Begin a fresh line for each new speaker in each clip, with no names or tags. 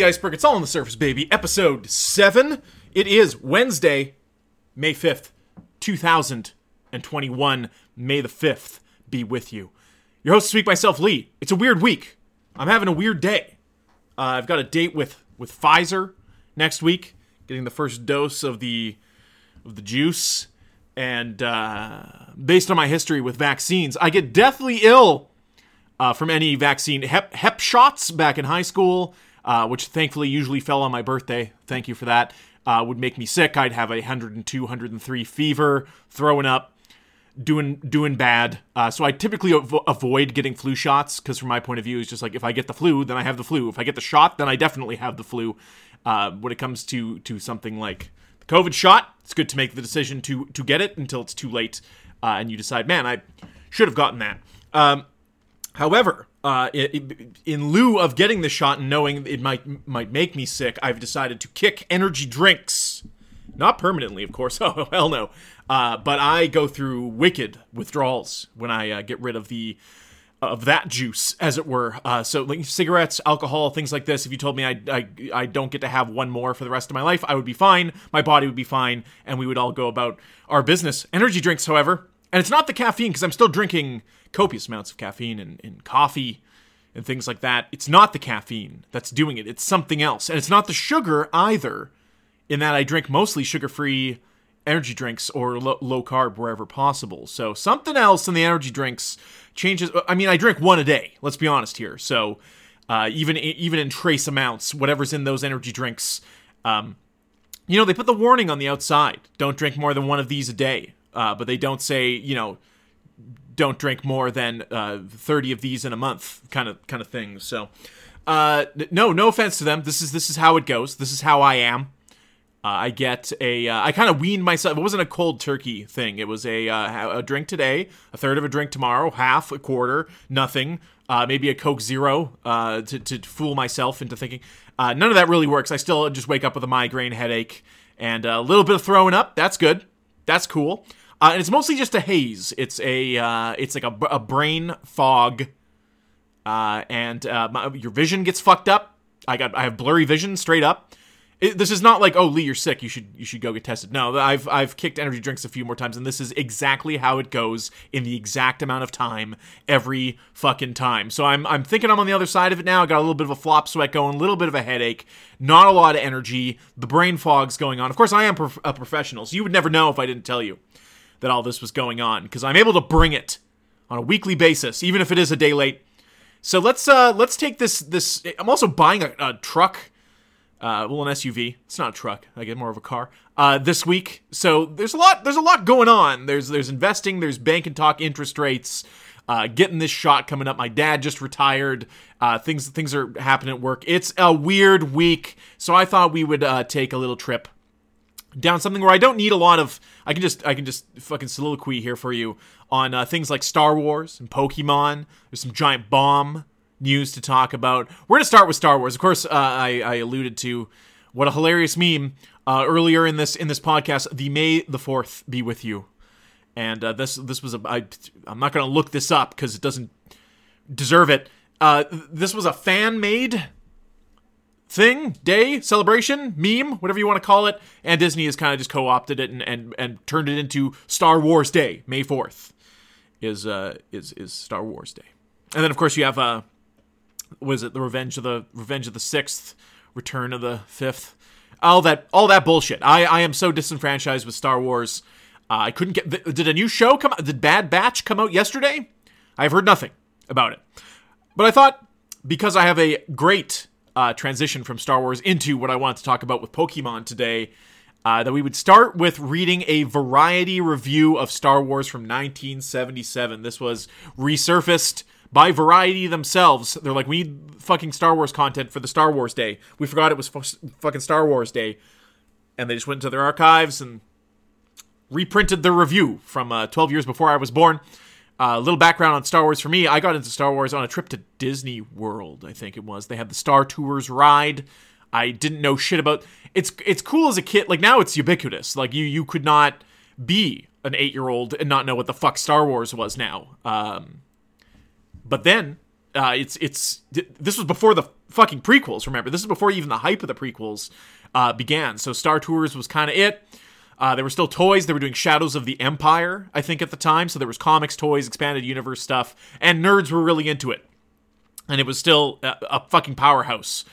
the iceberg. It's all on the surface, baby. Episode 7. It is Wednesday, May 5th, 2021. May the 5th be with you. Your host week, myself, Lee. It's a weird week. I'm having a weird day. Uh, I've got a date with, with Pfizer next week, getting the first dose of the of the juice. And uh, based on my history with vaccines, I get deathly ill uh, from any vaccine. Hep, hep shots back in high school, uh, which thankfully usually fell on my birthday. Thank you for that. Uh, would make me sick. I'd have a 102, 103 fever, throwing up, doing doing bad. Uh, so I typically avo- avoid getting flu shots because, from my point of view, it's just like if I get the flu, then I have the flu. If I get the shot, then I definitely have the flu. Uh, when it comes to to something like the COVID shot, it's good to make the decision to to get it until it's too late, uh, and you decide, man, I should have gotten that. Um, However, uh, in lieu of getting the shot and knowing it might might make me sick, I've decided to kick energy drinks. Not permanently, of course. Oh hell no. Uh, but I go through wicked withdrawals when I uh, get rid of the of that juice, as it were. Uh, so, like cigarettes, alcohol, things like this. If you told me I, I I don't get to have one more for the rest of my life, I would be fine. My body would be fine, and we would all go about our business. Energy drinks, however, and it's not the caffeine because I'm still drinking copious amounts of caffeine and, and coffee and things like that. It's not the caffeine that's doing it, it's something else. And it's not the sugar either, in that I drink mostly sugar free energy drinks or lo- low carb wherever possible. So something else in the energy drinks changes. I mean, I drink one a day, let's be honest here. So uh, even, even in trace amounts, whatever's in those energy drinks, um, you know, they put the warning on the outside don't drink more than one of these a day. Uh, but they don't say, you know, don't drink more than uh, 30 of these in a month kind of kind of thing. So uh, no no offense to them. This is this is how it goes. This is how i am. Uh, i get a uh, I kind of weaned myself. It wasn't a cold turkey thing. It was a uh, a drink today a third of a drink tomorrow half a quarter nothing uh, maybe a coke zero to, to fool myself into thinking. None of that really works. I still just wake up with a migraine headache and a little bit of throwing up. That's good. That's cool uh, and it's mostly just a haze. It's a uh, it's like a, a brain fog, uh, and uh, my, your vision gets fucked up. I got I have blurry vision straight up. It, this is not like oh Lee you're sick you should you should go get tested. No, I've I've kicked energy drinks a few more times and this is exactly how it goes in the exact amount of time every fucking time. So I'm I'm thinking I'm on the other side of it now. I got a little bit of a flop sweat going, a little bit of a headache, not a lot of energy. The brain fog's going on. Of course I am prof- a professional, so you would never know if I didn't tell you that all this was going on because I'm able to bring it on a weekly basis, even if it is a day late. So let's uh let's take this this. I'm also buying a, a truck, uh, well an SUV. It's not a truck. I get more of a car. Uh, this week. So there's a lot there's a lot going on. There's there's investing. There's bank and talk interest rates. Uh, getting this shot coming up. My dad just retired. Uh, things things are happening at work. It's a weird week, so I thought we would uh, take a little trip down something where I don't need a lot of. I can just I can just fucking soliloquy here for you on uh, things like Star Wars and Pokemon. There's some giant bomb news to talk about. We're gonna start with Star Wars. Of course, uh, I, I alluded to what a hilarious meme uh, earlier in this in this podcast. The May the Fourth be with you, and uh, this this was a. I, I'm not gonna look this up because it doesn't deserve it. Uh, this was a fan made thing, day, celebration, meme, whatever you want to call it. And Disney has kind of just co-opted it and, and, and turned it into Star Wars Day. May 4th is uh is is Star Wars Day. And then of course you have uh was it the Revenge of the Revenge of the Sixth, Return of the Fifth, all that all that bullshit. I I am so disenfranchised with Star Wars. Uh, I couldn't get. Did a new show come? Did Bad Batch come out yesterday? I've heard nothing about it. But I thought because I have a great uh, transition from Star Wars into what I want to talk about with Pokemon today. Uh, that we would start with reading a variety review of Star Wars from 1977. This was resurfaced by Variety themselves. They're like, we need fucking Star Wars content for the Star Wars Day. We forgot it was f- fucking Star Wars Day. And they just went into their archives and reprinted the review from uh, 12 years before I was born. A uh, little background on Star Wars for me. I got into Star Wars on a trip to Disney World, I think it was. They had the Star Tours ride. I didn't know shit about it's it's cool as a kid. Like now it's ubiquitous. Like you you could not be an 8-year-old and not know what the fuck Star Wars was now. Um, but then Uh, it's it's this was before the fucking prequels. Remember, this is before even the hype of the prequels uh, began. So Star Tours was kind of it. Uh, there were still toys. They were doing Shadows of the Empire, I think, at the time. So there was comics, toys, expanded universe stuff, and nerds were really into it. And it was still a, a fucking powerhouse.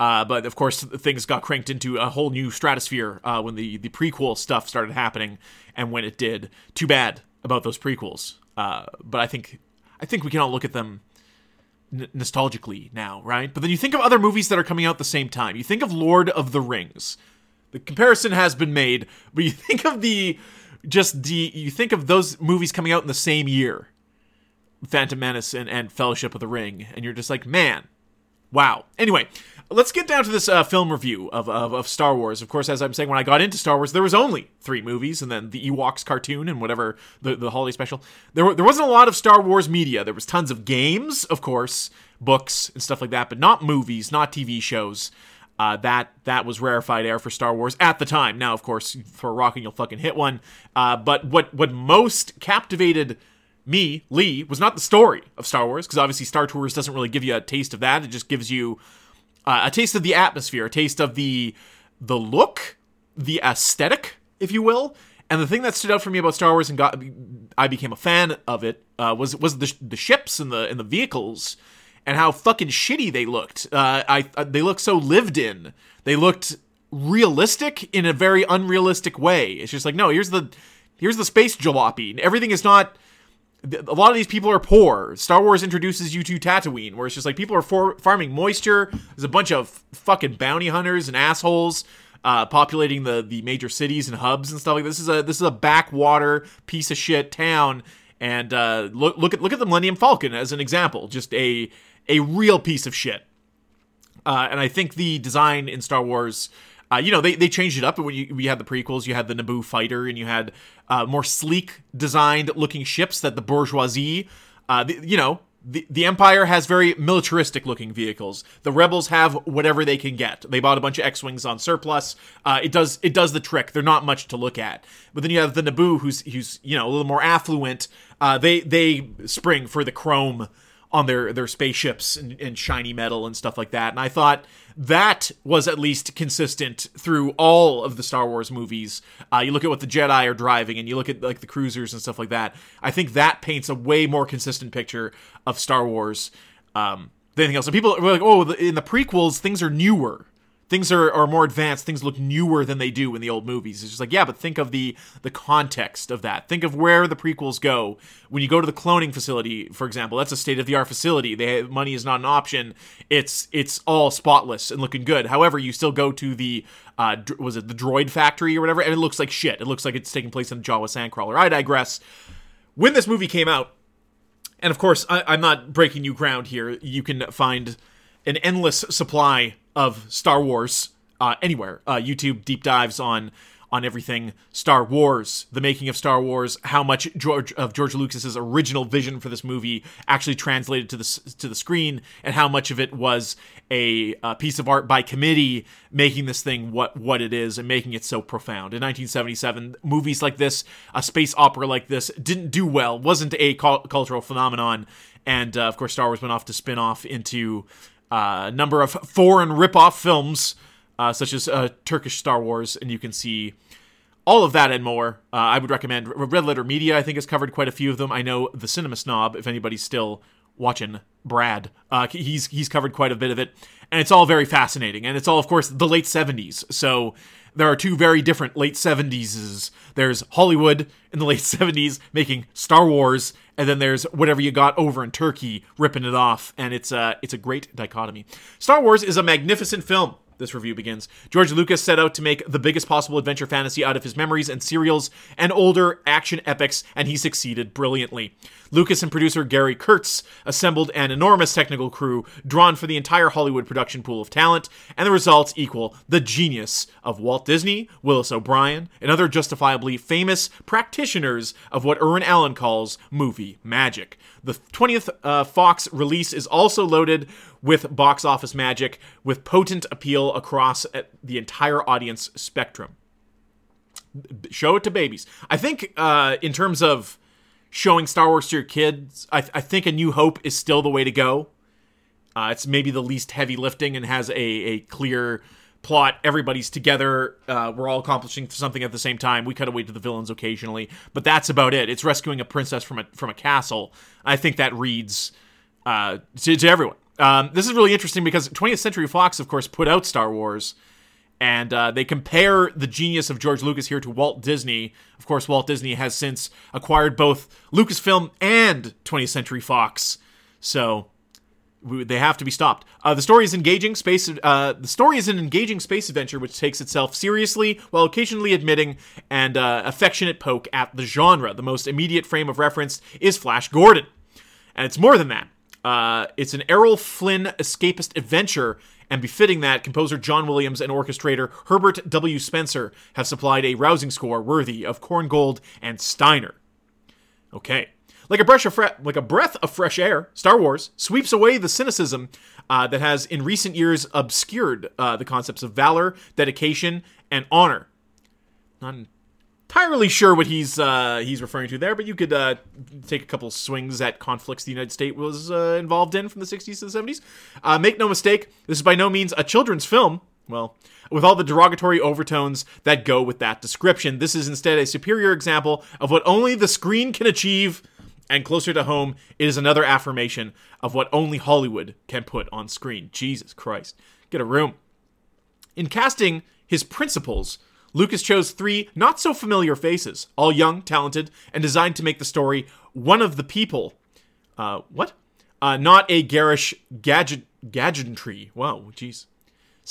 Uh, but of course, things got cranked into a whole new stratosphere uh, when the the prequel stuff started happening, and when it did. Too bad about those prequels. Uh, but I think I think we can all look at them nostalgically now, right? But then you think of other movies that are coming out at the same time. You think of Lord of the Rings. The comparison has been made, but you think of the just the you think of those movies coming out in the same year. Phantom Menace and, and Fellowship of the Ring, and you're just like, man, wow. Anyway, let's get down to this uh, film review of, of, of, Star Wars. Of course, as I'm saying, when I got into Star Wars, there was only three movies, and then the Ewoks cartoon and whatever the, the holiday special. There, were, there wasn't a lot of Star Wars media. There was tons of games, of course, books and stuff like that, but not movies, not TV shows. Uh, that that was rarefied air for Star Wars at the time. Now, of course, for a rock and you'll fucking hit one. Uh, but what what most captivated me, Lee, was not the story of Star Wars, because obviously Star Tours doesn't really give you a taste of that. It just gives you uh, a taste of the atmosphere, a taste of the the look, the aesthetic, if you will. And the thing that stood out for me about Star Wars and got I became a fan of it uh, was was the the ships and the and the vehicles and how fucking shitty they looked. Uh, I uh, they looked so lived in. They looked realistic in a very unrealistic way. It's just like no, here's the here's the space jalopy. Everything is not a lot of these people are poor. Star Wars introduces you to Tatooine, where it's just like people are for- farming moisture. There's a bunch of fucking bounty hunters and assholes uh, populating the the major cities and hubs and stuff like this. Is a this is a backwater piece of shit town. And uh, look look at look at the Millennium Falcon as an example, just a a real piece of shit. Uh, and I think the design in Star Wars uh, you know, they, they changed it up. When you, we had the prequels, you had the Naboo fighter, and you had uh, more sleek designed looking ships that the bourgeoisie, uh, the, you know, the, the Empire has very militaristic looking vehicles. The Rebels have whatever they can get. They bought a bunch of X-wings on surplus. Uh, it does it does the trick. They're not much to look at. But then you have the Naboo, who's who's you know a little more affluent. Uh, they they spring for the chrome on their their spaceships and, and, shiny metal and stuff like that. And I thought that was at least consistent through all of the Star Wars movies. Uh, you look at what the Jedi are driving, and you look at like the cruisers and stuff like that. I think that paints a way more consistent picture of Star Wars um, than anything else. And people were like, "Oh, in the prequels, things are newer." Things are, are more advanced things look newer than they do in the old movies. It's just like yeah but think of the the context of that. Think of where the prequels go. When you go to the cloning facility for example that's a state of the art facility. They money is not an option. It's it's all spotless and looking good. However you still go to the uh, was it the droid factory or whatever? And it looks like shit. It looks like it's taking place in jawa sandcrawler. I digress. When this movie came out and of course I, i'm not breaking new ground here. You can find an endless supply of Star Wars uh, anywhere. Uh, YouTube deep dives on on everything Star Wars, the making of Star Wars, how much George of George Lucas's original vision for this movie actually translated to the to the screen, and how much of it was a, a, piece of art by committee making this thing what what it is and making it so profound. In 1977, movies like this, a space opera like this, didn't do well, wasn't a cu- cultural phenomenon, and uh, of course, Star Wars went off to spin off into a number of foreign rip-off films, uh, such as uh, Turkish Star Wars, and you can see all of that and more. Uh, I would recommend Red Letter Media. I think has covered quite a few of them. I know the Cinema Snob, if anybody's still watching Brad, uh, he's he's covered quite a bit of it, and it's all very fascinating. And it's all, of course, the late '70s. So there are two very different late 70s. There's Hollywood in the late 70s making Star Wars, and then there's whatever you got over in Turkey ripping it off, and it's a it's a great dichotomy. Star Wars is a magnificent film. This review begins. George Lucas set out to make the biggest possible adventure fantasy out of his memories and serials and older action epics, and he succeeded brilliantly. Lucas and producer Gary Kurtz assembled an enormous technical crew drawn for the entire Hollywood production pool of talent, and the results equal the genius of Walt Disney, Willis O'Brien, and other justifiably famous practitioners of what Irwin Allen calls movie magic. The 20th uh, Fox release is also loaded with box office magic, with potent appeal across uh, the entire audience spectrum. Show it to babies. I think, uh, in terms of showing Star Wars to your kids, I, th- I think A New Hope is still the way to go. Uh, it's maybe the least heavy lifting and has a, a clear plot. Everybody's together. Uh, we're all accomplishing something at the same time. We cut away to the villains occasionally, but that's about it. It's rescuing a princess from a from a castle. I think that reads uh, to, to everyone. Um, this is really interesting because 20th Century Fox, of course, put out Star Wars, and uh, they compare the genius of George Lucas here to Walt Disney. Of course, Walt Disney has since acquired both Lucasfilm and 20th Century Fox, so they have to be stopped. Uh, the story is engaging space. Uh, the story is an engaging space adventure which takes itself seriously while occasionally admitting an uh, affectionate poke at the genre. The most immediate frame of reference is Flash Gordon, and it's more than that. Uh, it's an Errol Flynn escapist adventure, and befitting that, composer John Williams and orchestrator Herbert W. Spencer have supplied a rousing score worthy of Korngold and Steiner. Okay. Like a, brush of fre- like a breath of fresh air, Star Wars sweeps away the cynicism uh, that has in recent years obscured uh, the concepts of valor, dedication, and honor. Not entirely sure what he's uh, he's referring to there, but you could uh, take a couple swings at conflicts the United States was uh, involved in from the 60s to the 70s. Uh, make no mistake, this is by no means a children's film. Well, with all the derogatory overtones that go with that description, this is instead a superior example of what only the screen can achieve. And closer to home, it is another affirmation of what only Hollywood can put on screen. Jesus Christ. Get a room. In casting his principals, Lucas chose three not so familiar faces, all young, talented, and designed to make the story one of the people. Uh, what? Uh, not a garish gadget gadgetry. Whoa, jeez.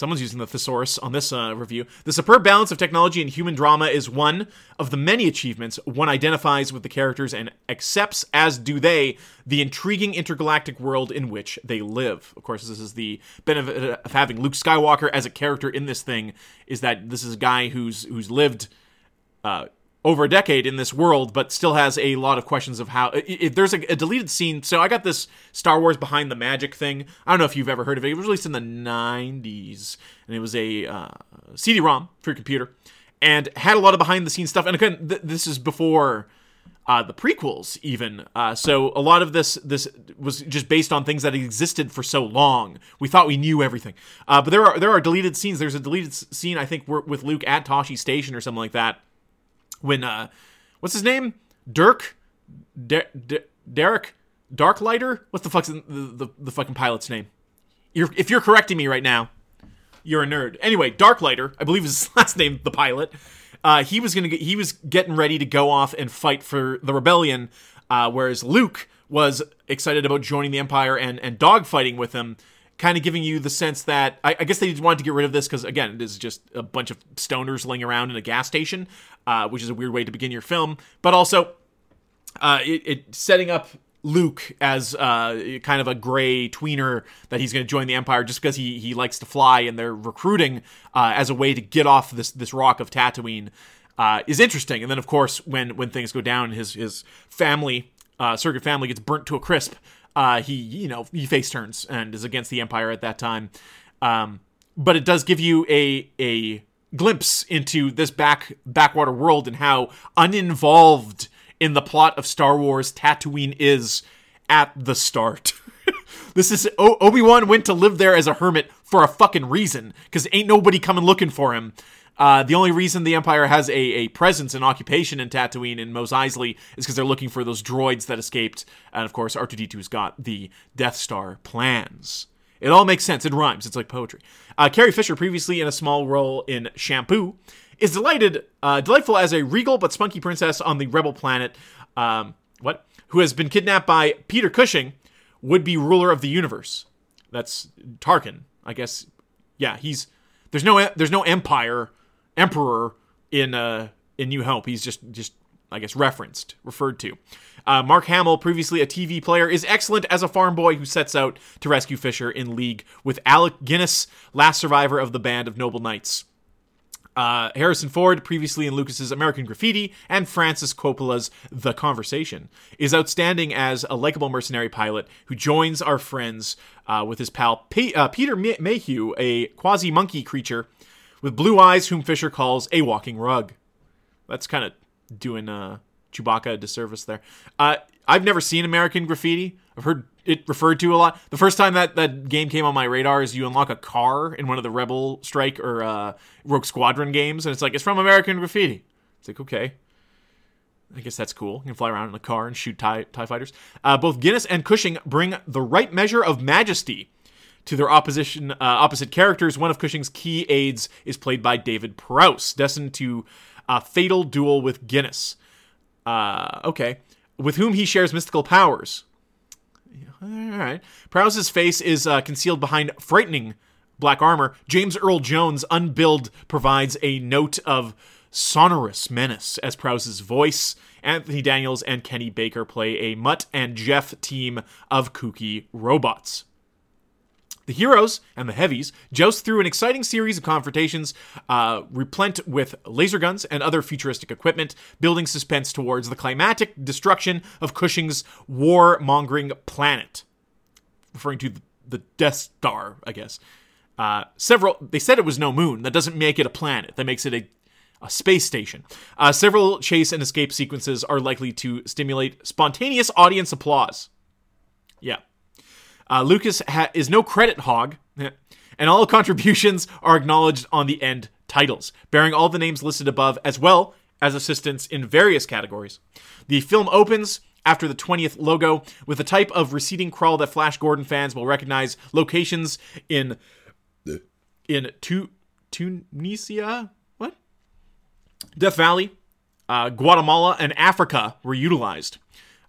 Someone's using the thesaurus on this uh, review. The superb balance of technology and human drama is one of the many achievements one identifies with the characters and accepts, as do they, the intriguing intergalactic world in which they live. Of course, this is the benefit of having Luke Skywalker as a character in this thing, is that this is a guy who's who's lived uh, over a decade in this world, but still has a lot of questions of how. There's a, a, deleted scene, so I got this Star Wars Behind the Magic thing. I don't know if you've ever heard of it. It was released in the '90s, and it was a uh, CD-ROM for your computer, and had a lot of behind the scenes stuff. And again, th- this is before uh, the prequels, even. Uh, so a lot of this this was just based on things that existed for so long. We thought we knew everything, uh, but there are there are deleted scenes. There's a deleted scene I think with Luke at Tosche Station or something like that when uh, what's his name? Dirk, De- De- Derek, Darklighter. What's the fuck's the, the, the fucking pilot's name? You're, if you're correcting me right now, you're a nerd. Anyway, Darklighter, I believe is his last name, the pilot. Uh, he was gonna get, he was getting ready to go off and fight for the rebellion, uh, whereas Luke was excited about joining the Empire and and dogfighting with him kind of giving you the sense that I, I guess they wanted to get rid of this because again, it is just a bunch of stoners laying around in a gas station, uh, which is a weird way to begin your film. But also, uh, it, it setting up Luke as uh, kind of a gray tweener that he's going to join the Empire just because he he likes to fly, and they're recruiting uh, as a way to get off this this rock of Tatooine. Uh, is interesting, and then of course when when things go down, his his family, uh, Surrogate family, gets burnt to a crisp uh, he you know he face turns and is against the Empire at that time. Um, but it does give you a a glimpse into this back backwater world and how uninvolved in the plot of Star Wars Tatooine is at the start. this is o- Obi Wan went to live there as a hermit for a fucking reason because ain't nobody coming looking for him. Uh, the only reason the Empire has a, a presence and occupation in Tatooine and Mos Eisley is because they're looking for those droids that escaped. And of course, R2D2's got the Death Star plans. It all makes sense. It rhymes. It's like poetry. Uh, Carrie Fisher, previously in a small role in Shampoo, is delighted, uh, delightful as a regal but spunky princess on the rebel planet. Um, what? Who has been kidnapped by Peter Cushing, would be ruler of the universe. That's Tarkin, I guess. Yeah, he's there's no there's no empire emperor in uh, in New Hope. He's just just I guess referenced, referred to. Uh, Mark Hamill, previously a TV player, is excellent as a farm boy who sets out to rescue Fisher in league with Alec Guinness, last survivor of the band of Noble Knights. Uh, Harrison Ford, previously in Lucas's American Graffiti, and Francis Coppola's The Conversation, is outstanding as a likable mercenary pilot who joins our friends uh, with his pal P- uh, Peter Mayhew, a quasi monkey creature with blue eyes, whom Fisher calls a walking rug. That's kind of doing uh, Chewbacca a disservice there. Uh, I've never seen American Graffiti. I've heard it referred to a lot. The first time that that game came on my radar is you unlock a car in one of the Rebel Strike or uh, Rogue Squadron games, and it's like it's from American Graffiti. It's like okay, I guess that's cool. You can fly around in a car and shoot TIE, TIE fighters. Uh, both Guinness and Cushing bring the right measure of majesty to their opposition uh, opposite characters. One of Cushing's key aides is played by David Prowse, destined to a fatal duel with Guinness. Uh, okay, with whom he shares mystical powers. All right. Prowse's face is uh, concealed behind frightening black armor. James Earl Jones, unbilled, provides a note of sonorous menace as Prowse's voice. Anthony Daniels and Kenny Baker play a Mutt and Jeff team of kooky robots. The heroes and the heavies joust through an exciting series of confrontations, uh, replete with laser guns and other futuristic equipment, building suspense towards the climatic destruction of Cushing's war mongering planet. Referring to the Death Star, I guess. Uh, several, they said it was no moon. That doesn't make it a planet. That makes it a a space station. Uh, several chase and escape sequences are likely to stimulate spontaneous audience applause. Yeah. Uh, Lucas ha- is no credit hog, and all contributions are acknowledged on the end titles, bearing all the names listed above, as well as assistants in various categories. The film opens after the 20th logo with a type of receding crawl that Flash Gordon fans will recognize locations in in tu- Tunisia, what? Death Valley, uh, Guatemala, and Africa were utilized.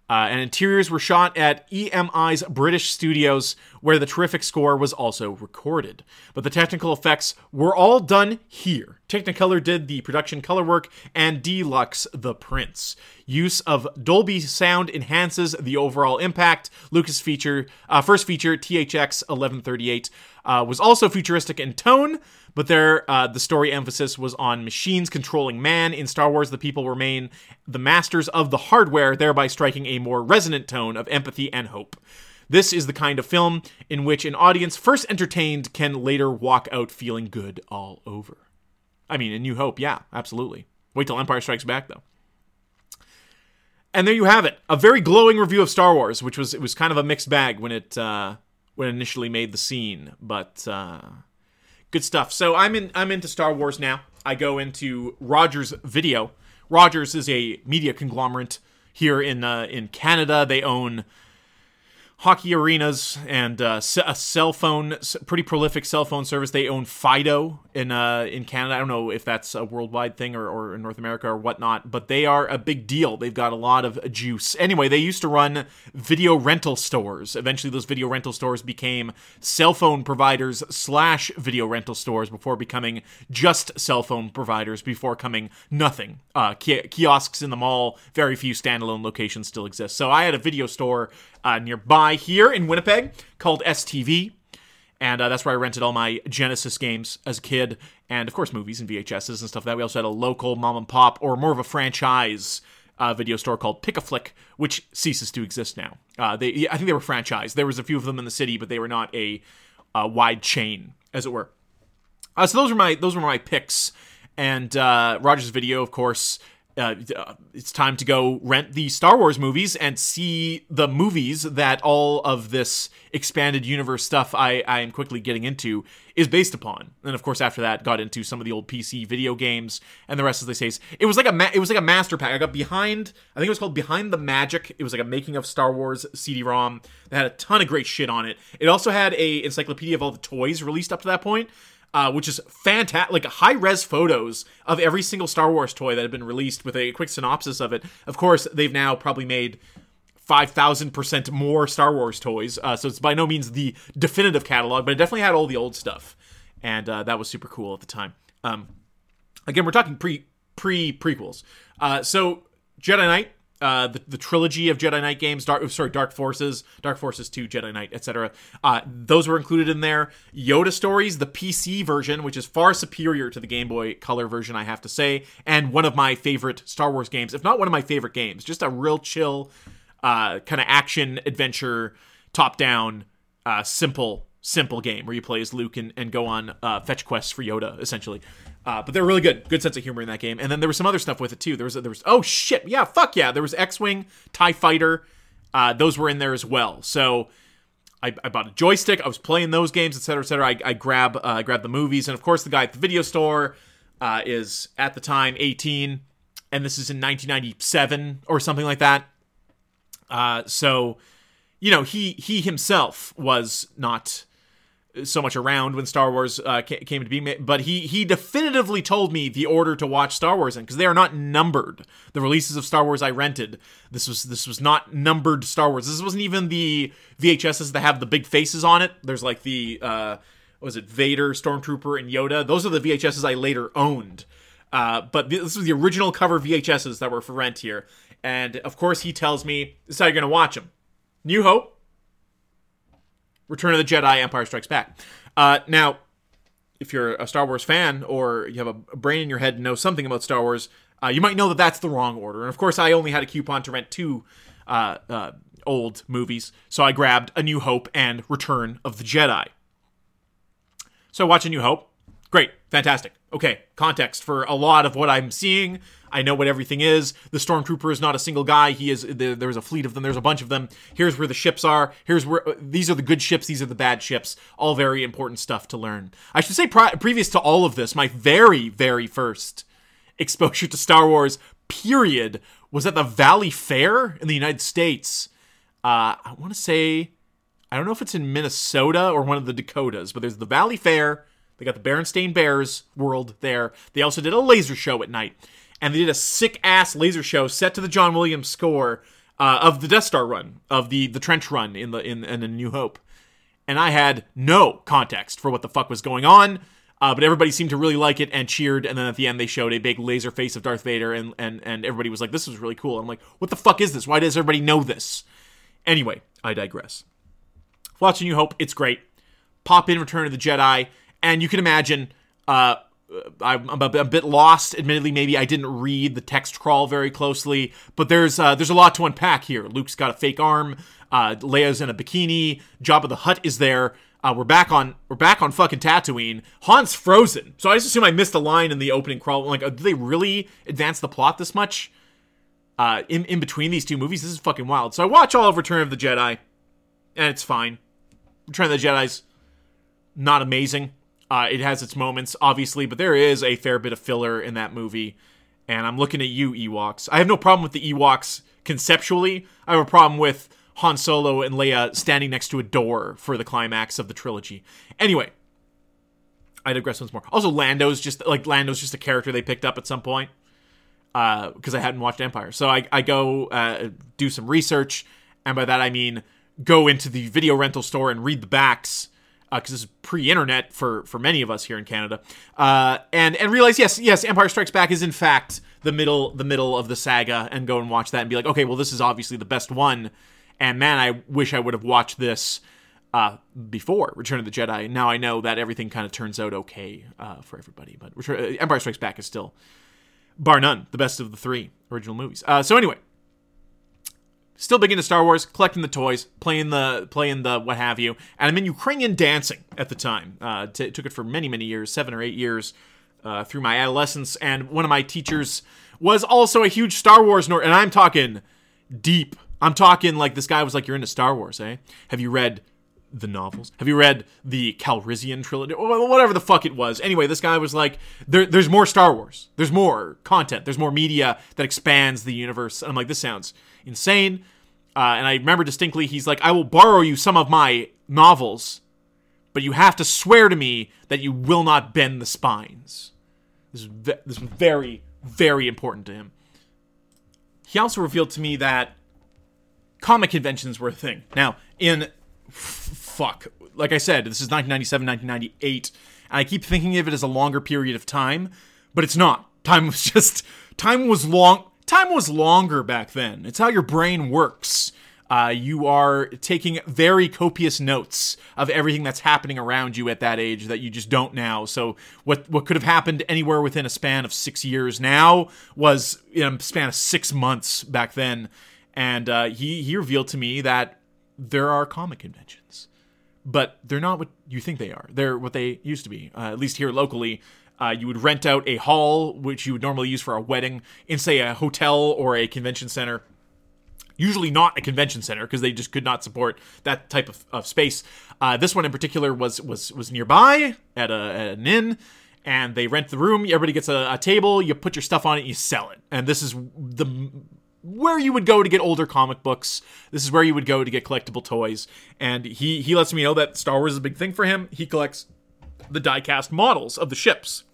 Uh, and interiors were shot at EMI's British studios, where the terrific score was also recorded. But the technical effects were all done here. Technicolor did the production color work, and Deluxe the prints. Use of Dolby sound enhances the overall impact. Lucas feature, uh, first feature, THX 1138, uh, was also futuristic in tone, but there uh, the story emphasis was on machines controlling man. In Star Wars, the people remain the masters of the hardware, thereby striking a more resonant tone of empathy and hope. This is the kind of film in which an audience first entertained can later walk out feeling good all over. I mean, in New Hope, yeah, absolutely. Wait till Empire Strikes Back, though. And there you have it, a very glowing review of Star Wars, which was it was kind of a mixed bag when it uh, when it initially made the scene, but uh, good stuff. So I'm in I'm into Star Wars now. I go into Rogers Video. Rogers is a media conglomerate here in uh, in Canada. They own hockey arenas and uh, a cell phone, pretty prolific cell phone service. They own Fido in uh, in Canada. I don't know if that's a worldwide thing or, or in North America or whatnot, but they are a big deal. They've got a lot of juice. Anyway, they used to run video rental stores. Eventually, those video rental stores became cell phone providers slash video rental stores before becoming just cell phone providers. Before coming nothing. Uh, kiosks in the mall. Very few standalone locations still exist. So I had a video store uh, nearby here in Winnipeg called STV. And uh, that's where I rented all my Genesis games as a kid, and of course movies and VHSs and stuff. Like that we also had a local mom and pop, or more of a franchise uh, video store called Pick a Flick, which ceases to exist now. Uh, they, I think they were franchised. There was a few of them in the city, but they were not a, a wide chain, as it were. Uh, so those were my those were my picks, and uh, Rogers Video, of course, uh, it's time to go rent the Star Wars movies and see the movies that all of this expanded universe stuff I, I am quickly getting into is based upon. And of course, after that, got into some of the old PC video games and the rest, as they say, it was like a ma- it was like a master pack. I got behind. I think it was called Behind the Magic. It was like a making of Star Wars CD-ROM that had a ton of great shit on it. It also had a encyclopedia of all the toys released up to that point uh, which is fantastic, like high res photos of every single Star Wars toy that had been released with a quick synopsis of it. Of course, they've now probably made 5,000% more Star Wars toys, uh, so it's by no means the definitive catalog, but it definitely had all the old stuff. And uh, that was super cool at the time. Um, again, we're talking pre pre prequels. Uh, so Jedi Knight uh, the, the trilogy of Jedi Knight games, Dark sorry, Dark Forces, Dark Forces 2, Jedi Knight, etc. Uh, those were included in there. Yoda Stories, the PC version, which is far superior to the Game Boy Color version, I have to say, and one of my favorite Star Wars games, if not one of my favorite games. Just a real chill, uh, kind of action adventure, top down, uh, simple simple game where you play as Luke and, and go on uh, fetch quests for Yoda, essentially. Uh, but they're really good. Good sense of humor in that game. And then there was some other stuff with it too. There was there was oh shit yeah fuck yeah there was X Wing, Tie Fighter, uh, those were in there as well. So I, I bought a joystick. I was playing those games, etc., etc. I, I grab uh, grab the movies, and of course, the guy at the video store uh, is at the time 18, and this is in 1997 or something like that. Uh, so, you know, he he himself was not so much around when Star Wars uh, came to be, but he he definitively told me the order to watch Star Wars in because they are not numbered. The releases of Star Wars I rented this was this was not numbered Star Wars. This wasn't even the VHSs that have the big faces on it. There's like the uh, was it Vader, Stormtrooper, and Yoda. Those are the VHSs I later owned. Uh, but this was the original cover VHSs that were for rent here. And of course, he tells me this is how you're to watch them: New Hope, Return of the Jedi, Empire Strikes Back. Uh, now, if you're a Star Wars fan or you have a brain in your head and know something about Star Wars, uh, you might know that that's the wrong order. And of course, I only had a coupon to rent two uh, uh old movies, so I grabbed A New Hope and Return of the Jedi. So, watch A New Hope. Great, fantastic. Okay, context for a lot of what I'm seeing. I know what everything is. The stormtrooper is not a single guy. He is there's a fleet of them. There's a bunch of them. Here's where the ships are. Here's where these are the good ships. These are the bad ships. All very important stuff to learn. I should say pri- previous to all of this, my very very first exposure to Star Wars period was at the Valleyfair in the United States. Uh, I want to say I don't know if it's in Minnesota or one of the Dakotas, but there's the Valleyfair. They got the Berenstain Bears world there. They also did a laser show at night and they did a sick ass laser show set to the John Williams score uh, of the Death Star run, of the the trench run in the in, in a New Hope, and I had no context for what the fuck was going on. Uh, but everybody seemed to really like it and cheered. And then at the end, they showed a big laser face of Darth Vader, and and and everybody was like, "This was really cool." And I'm like, "What the fuck is this? Why does everybody know this?" Anyway, I digress. Watching New Hope, it's great. Pop in Return of the Jedi, and you can imagine uh, I'm a, a, bit lost. Admittedly, maybe I didn't read the text crawl very closely, but there's uh, there's a lot to unpack here. Luke's got a fake arm. Uh, Leia's in a bikini. Jabba the Hutt is there. Uh, we're back on we're back on fucking Tatooine. Han's frozen, so I just assume I missed a line in the opening crawl. like, uh, did they really advance the plot this much? Uh, in in between these two movies, this is fucking wild. So I watch all of Return of the Jedi, and it's fine. Return of the Jedi's not amazing. Uh, it has its moments, obviously, but there is a fair bit of filler in that movie. And I'm looking at you, Ewoks. I have no problem with the Ewoks conceptually. I have a problem with Han Solo and Leia standing next to a door for the climax of the trilogy. Anyway, I digress once more. Also, Lando's just like Lando's just a character they picked up at some point because uh, I hadn't watched Empire. So I, I go uh, do some research, and by that I mean go into the video rental store and read the backs because uh, this is pre-internet for for many of us here in Canada, uh, and and realize yes, yes, Empire Strikes Back is in fact the middle the middle of the saga, and go and watch that and be like, okay, well, this is obviously the best one, and man, I wish I would have watched this. Uh, before Return of the Jedi, now I know that everything kind of turns out okay uh, for everybody, but Return, uh, Empire Strikes Back is still, bar none, the best of the three original movies. Uh, so anyway, still big into Star Wars, collecting the toys, playing the playing the what have you. And I'm in Ukrainian dancing at the time. Uh, t- took it for many many years, seven or eight years, uh, through my adolescence. And one of my teachers was also a huge Star Wars nerd, and I'm talking deep. I'm talking like this guy was like, "You're into Star Wars, eh? Have you read?" the novels. Have you read the Calrissian trilogy? Whatever the fuck it was. Anyway, this guy was like, there, there's more Star Wars. There's more content. There's more media that expands the universe. And I'm like, this sounds insane. Uh, and I remember distinctly, he's like, I will borrow you some of my novels, but you have to swear to me that you will not bend the spines. This is, this very, very important to him. He also revealed to me that comic conventions were a thing. Now, in fuck, like I said, this is 1997, 1998, and I keep thinking of it as a longer period of time, but it's not. Time was just, time was long time was longer back then. It's how your brain works. Uh, you are taking very copious notes of everything that's happening around you at that age that you just don't now. So what what could have happened anywhere within a span of six years now was in a span of six months back then. And uh, he he revealed to me that there are comic conventions, but they're not what you think they are. They're what they used to be. Uh, at least here locally, uh, you would rent out a hall, which you would normally use for a wedding, in, say, a hotel or a convention center. usually not a convention center because they just could not support that type of, of space. Uh, this one in particular was was was nearby at, a, at an inn, and they rent the room. Everybody gets a, a table. You put your stuff on it. You sell it, and this is the where you would go to get older comic books. This is where you would go to get collectible toys. And he he lets me know that Star Wars is a big thing for him. He collects the diecast models of the ships.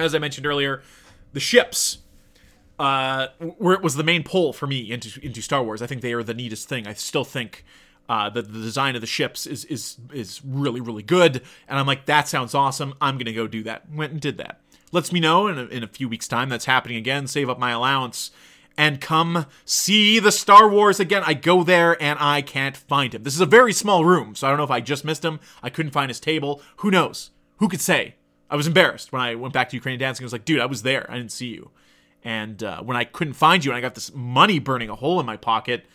As I mentioned earlier, the ships uh, where it was the main pull for me into into Star Wars. I think they are the neatest thing. I still think uh, that the design of the ships is is is really really good, and I'm like that sounds awesome. I'm gonna go do that. Went and did that. Lets me know in a, in a few weeks' time that's happening again. Save up my allowance and come see the Star Wars again. I go there and I can't find him. This is a very small room, so I don't know if I just missed him. I couldn't find his table. Who knows? Who could say? I was embarrassed when I went back to Ukrainian dancing. I was like, dude, I was there. I didn't see you. And uh, when I couldn't find you and I got this money burning a hole in my pocket,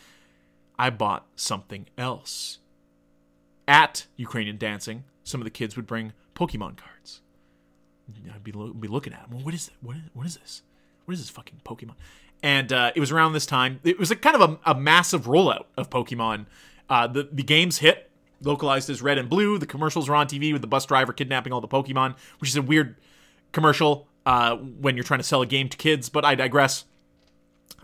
I bought something else. At Ukrainian Dancing, some of the kids would bring Pokemon cards. I'd be, lo- be looking at them. Well, what is? What is, what is this? What is this fucking Pokemon? And uh, it was around this time. It was a kind of a, a massive rollout of Pokemon. Uh, the the games hit localized as red and blue. The commercials were on TV with the bus driver kidnapping all the Pokemon, which is a weird commercial uh, when you're trying to sell a game to kids. But I digress.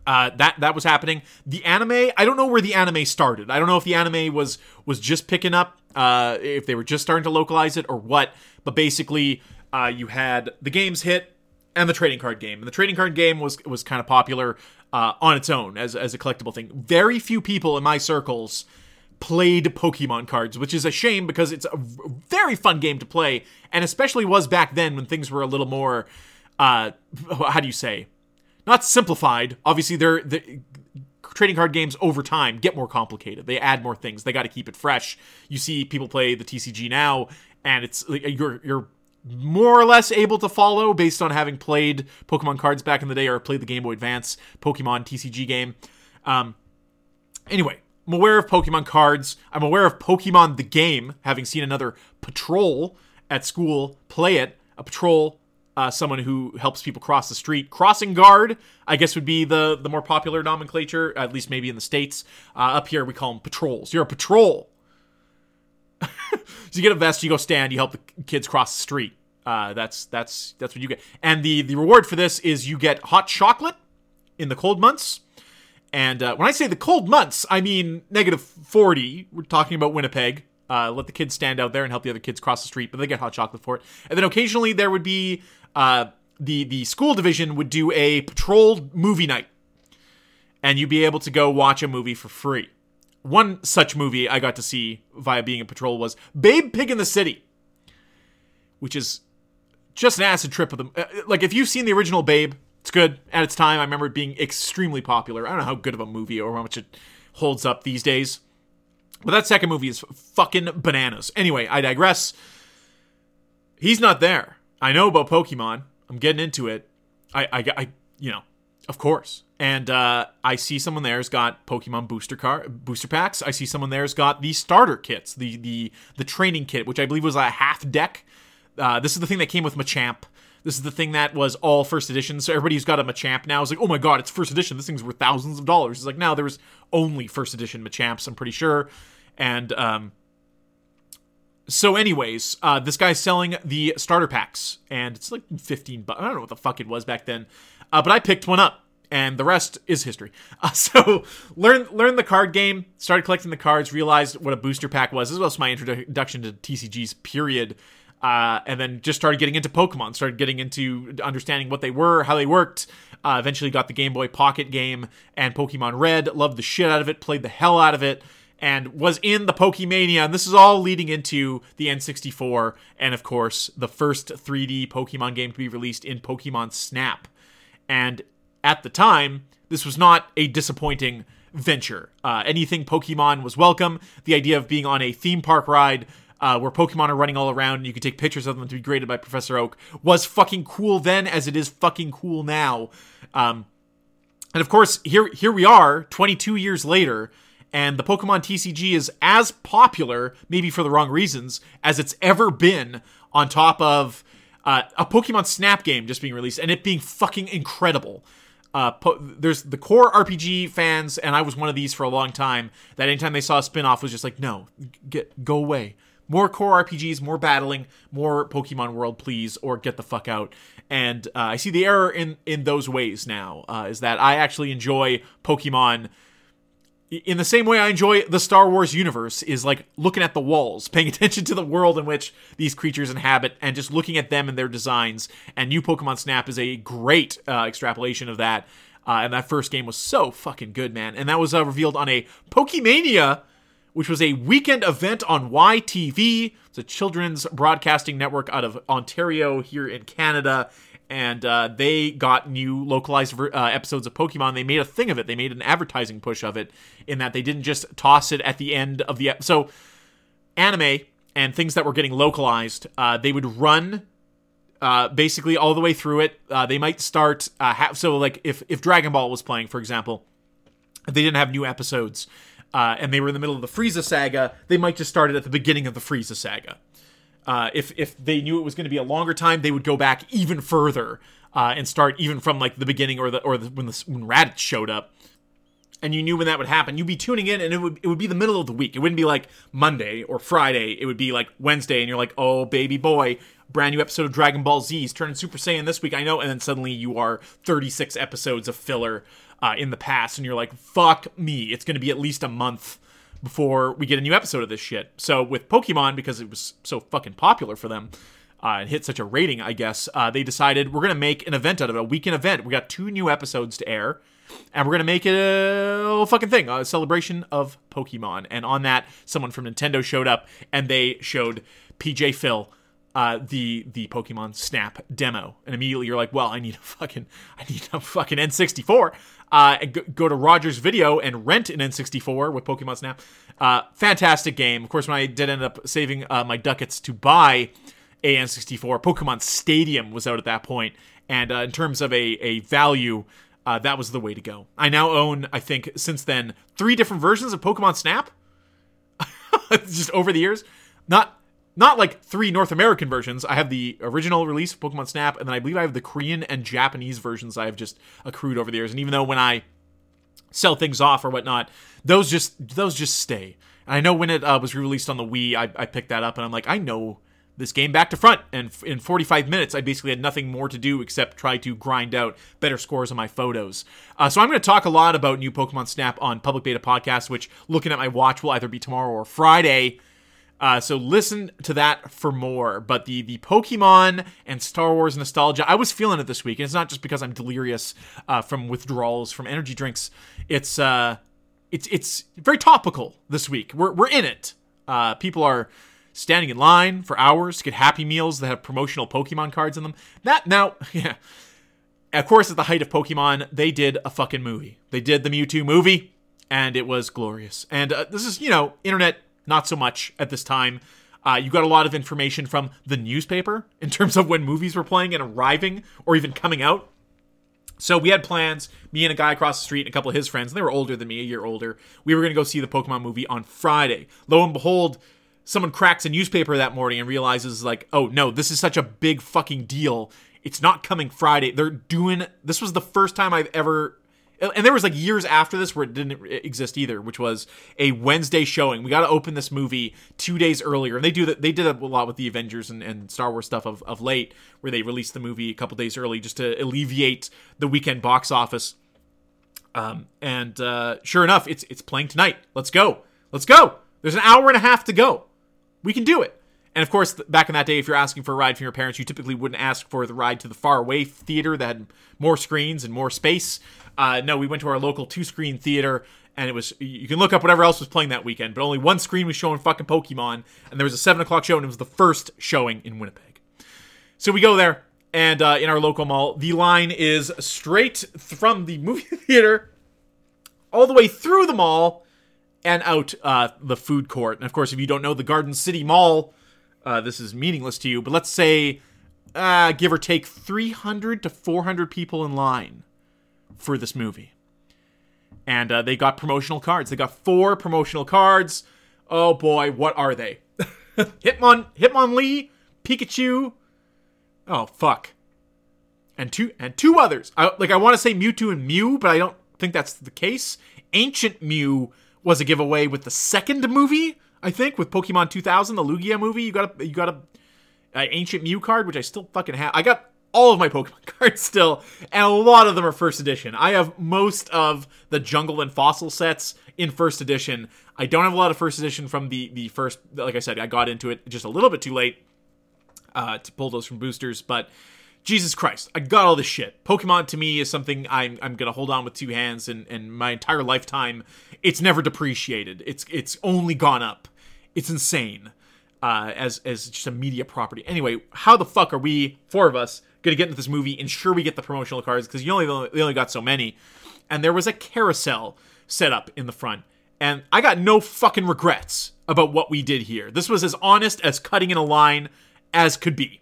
Uh, that that was happening. The anime, I don't know where the anime started. I don't know if the anime was was just picking up, uh, if they were just starting to localize it or what. But basically, uh, you had the games hit and the trading card game. And the trading card game was was kind of popular uh, on its own as as a collectible thing. Very few people in my circles played Pokemon cards, which is a shame because it's a very fun game to play, and especially was back then when things were a little more uh, how do you say? Not simplified. Obviously, they're the trading card games over time get more complicated. They add more things. They got to keep it fresh. You see people play the TCG now, and it's you're you're more or less able to follow based on having played Pokemon cards back in the day or played the Game Boy Advance Pokemon TCG game. Um, anyway, I'm aware of Pokemon cards. I'm aware of Pokemon the game, having seen another patrol at school play it. A patrol uh, someone who helps people cross the street. Crossing guard, I guess, would be the the more popular nomenclature, at least maybe in the states. Uh, up here, we call them patrols. You're a patrol. so you get a vest, you go stand, you help the kids cross the street. Uh, that's that's that's what you get. And the the reward for this is you get hot chocolate in the cold months. And uh, when I say the cold months, I mean negative forty. We're talking about Winnipeg. Uh, let the kids stand out there and help the other kids cross the street, but they get hot chocolate for it. And then occasionally there would be uh, the the school division would do a patrol movie night, and you'd be able to go watch a movie for free. One such movie I got to see via being a patrol was Babe Pig in the City, which is just an acid trip of them. Uh, like if you've seen the original Babe, it's good at its time. I remember it being extremely popular. I don't know how good of a movie or how much it holds up these days. But that second movie is fucking bananas. Anyway, I digress. He's not there. I know about Pokemon. I'm getting into it. I, I, I you know, of course. And uh, I see someone there's got Pokemon booster car booster packs. I see someone there's got the starter kits, the the the training kit, which I believe was a half deck. Uh, this is the thing that came with Machamp. This is the thing that was all first edition. So everybody who's got a Machamp now is like, oh my god, it's first edition. This thing's worth thousands of dollars. It's like, now there was only first edition Machamps, I'm pretty sure. And um, so, anyways, uh, this guy's selling the starter packs, and it's like 15 bucks. I don't know what the fuck it was back then, uh, but I picked one up, and the rest is history. Uh, so, learn learn the card game, started collecting the cards, realized what a booster pack was. This was my introduction to TCGs, period. Uh, and then just started getting into Pokemon, started getting into understanding what they were, how they worked. Uh, eventually got the Game Boy Pocket game and Pokemon Red, loved the shit out of it, played the hell out of it and was in the Pokemania. And this is all leading into the N64 and, of course, the first 3D Pokemon game to be released in Pokemon Snap. And at the time, this was not a disappointing venture. Uh, anything Pokemon was welcome. The idea of being on a theme park ride uh, where Pokemon are running all around and you can take pictures of them to be graded by Professor Oak was fucking cool then as it is fucking cool now. Um, and of course, here here we are, 22 years later, and the Pokemon TCG is as popular, maybe for the wrong reasons, as it's ever been. On top of uh, a Pokemon Snap game just being released and it being fucking incredible. uh, po- there's the core RPG fans, and I was one of these for a long time. That anytime they saw a spin-off was just like, no, get go away. More core RPGs, more battling, more Pokemon World, please, or get the fuck out. And uh, I see the error in in those ways now. Uh, is that I actually enjoy Pokemon in the same way I enjoy the Star Wars universe is like looking at the walls, paying attention to the world in which these creatures inhabit, and just looking at them and their designs. And New Pokemon Snap is a great uh, extrapolation of that. Uh, and that first game was so fucking good, man. And that was uh, revealed on a Pokemania, which was a weekend event on YTV. A children's broadcasting network out of Ontario here in Canada and uh, they got new localized uh, episodes of Pokemon. They made a thing of it. They made an advertising push of it in that they didn't just toss it at the end of the. So, anime and things that were getting localized, uh, they would run uh, basically all the way through it. Uh, they might start uh, so like if if Dragon Ball was playing, for example, they didn't have new episodes. And they were in the middle of the Frieza saga. They might just start it at the beginning of the Frieza saga. Uh, if if they knew it was going to be a longer time, they would go back even further uh, and start even from like the beginning or the or the, when the when Raditz showed up. And you knew when that would happen. You'd be tuning in, and it would it would be the middle of the week. It wouldn't be like Monday or Friday. It would be like Wednesday, and you're like, oh baby boy, brand new episode of Dragon Ball Z is turning Super Saiyan this week. I know, and then suddenly you are 36 episodes of filler uh, in the past, and you're like, fuck me, it's going to be at least a month before we get a new episode of this shit. So with Pokemon, because it was so fucking popular for them, uh, and hit such a rating, I guess, uh, they decided we're gonna make an event out of it, a weekend event. We got two new episodes to air, and we're gonna make it a fucking thing, a celebration of Pokemon. And on that, someone from Nintendo showed up, and they showed PJ Phil. Uh, the the Pokemon Snap demo, and immediately you're like, well, I need a fucking I need a fucking N64 uh, go to Rogers Video and rent an N64 with Pokemon Snap. Uh, fantastic game. Of course, when I did end up saving uh, my ducats to buy a N64, Pokemon Stadium was out at that point, and uh, in terms of a a value. Uh, that was the way to go. I now own, I think, since then, three different versions of Pokemon Snap. Just over the years, not not like three North American versions. I have the original release of Pokemon Snap, and then I believe I have the Korean and Japanese versions I have just accrued over the years. And even though when I sell things off or whatnot, those just those just stay. And I know when it uh, was released on the Wii, I, I picked that up, and I'm like, I know this game back to front. And in 45 minutes, I basically had nothing more to do except try to grind out better scores on my photos. Uh, so I'm going to talk a lot about new Pokemon Snap on Public Beta Podcast, which looking at my watch will either be tomorrow or Friday. Uh, so listen to that for more. But the the Pokemon and Star Wars nostalgia, I was feeling it this week, and it's not just because I'm delirious uh, from withdrawals from energy drinks. It's uh, it's it's very topical this week. We're we're in it. Uh, people are standing in line for hours to get Happy Meals that have promotional Pokemon cards in them. That now, yeah. Of course, at the height of Pokemon, they did a fucking movie. They did the Mewtwo movie, and it was glorious. And uh, this is, you know, internet not so much at this time. Uh, you got a lot of information from the newspaper in terms of when movies were playing and arriving or even coming out. So we had plans, me and a guy across the street and a couple of his friends, and they were older than me, a year older. We were going to go see the Pokemon movie on Friday. Lo and behold, someone cracks a newspaper that morning and realizes, like, oh no, this is such a big fucking deal. It's not coming Friday. They're doing. This was the first time I've ever and there was like years after this where it didn't exist either, which was a Wednesday showing. We got to open this movie two days earlier, and they do that. They did a lot with the Avengers and, and Star Wars stuff of, of late, where they released the movie a couple days early just to alleviate the weekend box office. Um, and uh, sure enough, it's it's playing tonight. Let's go. Let's go. There's an hour and a half to go. We can do it. And of course, back in that day, if you're asking for a ride from your parents, you typically wouldn't ask for the ride to the far away theater that had more screens and more space. Uh, no, we went to our local two screen theater, and it was you can look up whatever else was playing that weekend, but only one screen was showing fucking Pokemon, and there was a seven o'clock show, and it was the first showing in Winnipeg. So we go there, and uh, in our local mall, the line is straight from the movie theater all the way through the mall and out uh, the food court. And of course, if you don't know the Garden City Mall uh, this is meaningless to you, but let's say, uh, give or take, 300 to 400 people in line for this movie. And uh, they got promotional cards. They got four promotional cards. Oh boy, what are they? Hitmon, Hitmonlee, Pikachu. Oh fuck. and two and two others. I, like I want to say Mewtwo and Mew, but I don't think that's the case. Ancient Mew was a giveaway with the second movie, I think, with Pokemon 2000, the Lugia movie. You got a you got a, a Ancient Mew card, which I still fucking have. I got all of my Pokemon cards still, and a lot of them are first edition. I have most of the Jungle and Fossil sets in first edition. I don't have a lot of first edition from the the first. Like I said, I got into it just a little bit too late uh, to pull those from boosters, but. Jesus Christ, I got all this shit. Pokemon to me is something I'm I'm gonna hold on with two hands, and and my entire lifetime, it's never depreciated. It's it's only gone up. It's insane. Uh, as as just a media property. Anyway, how the fuck are we four of us gonna get into this movie? Ensure we get the promotional cards because you only they only got so many, and there was a carousel set up in the front, and I got no fucking regrets about what we did here. This was as honest as cutting in a line as could be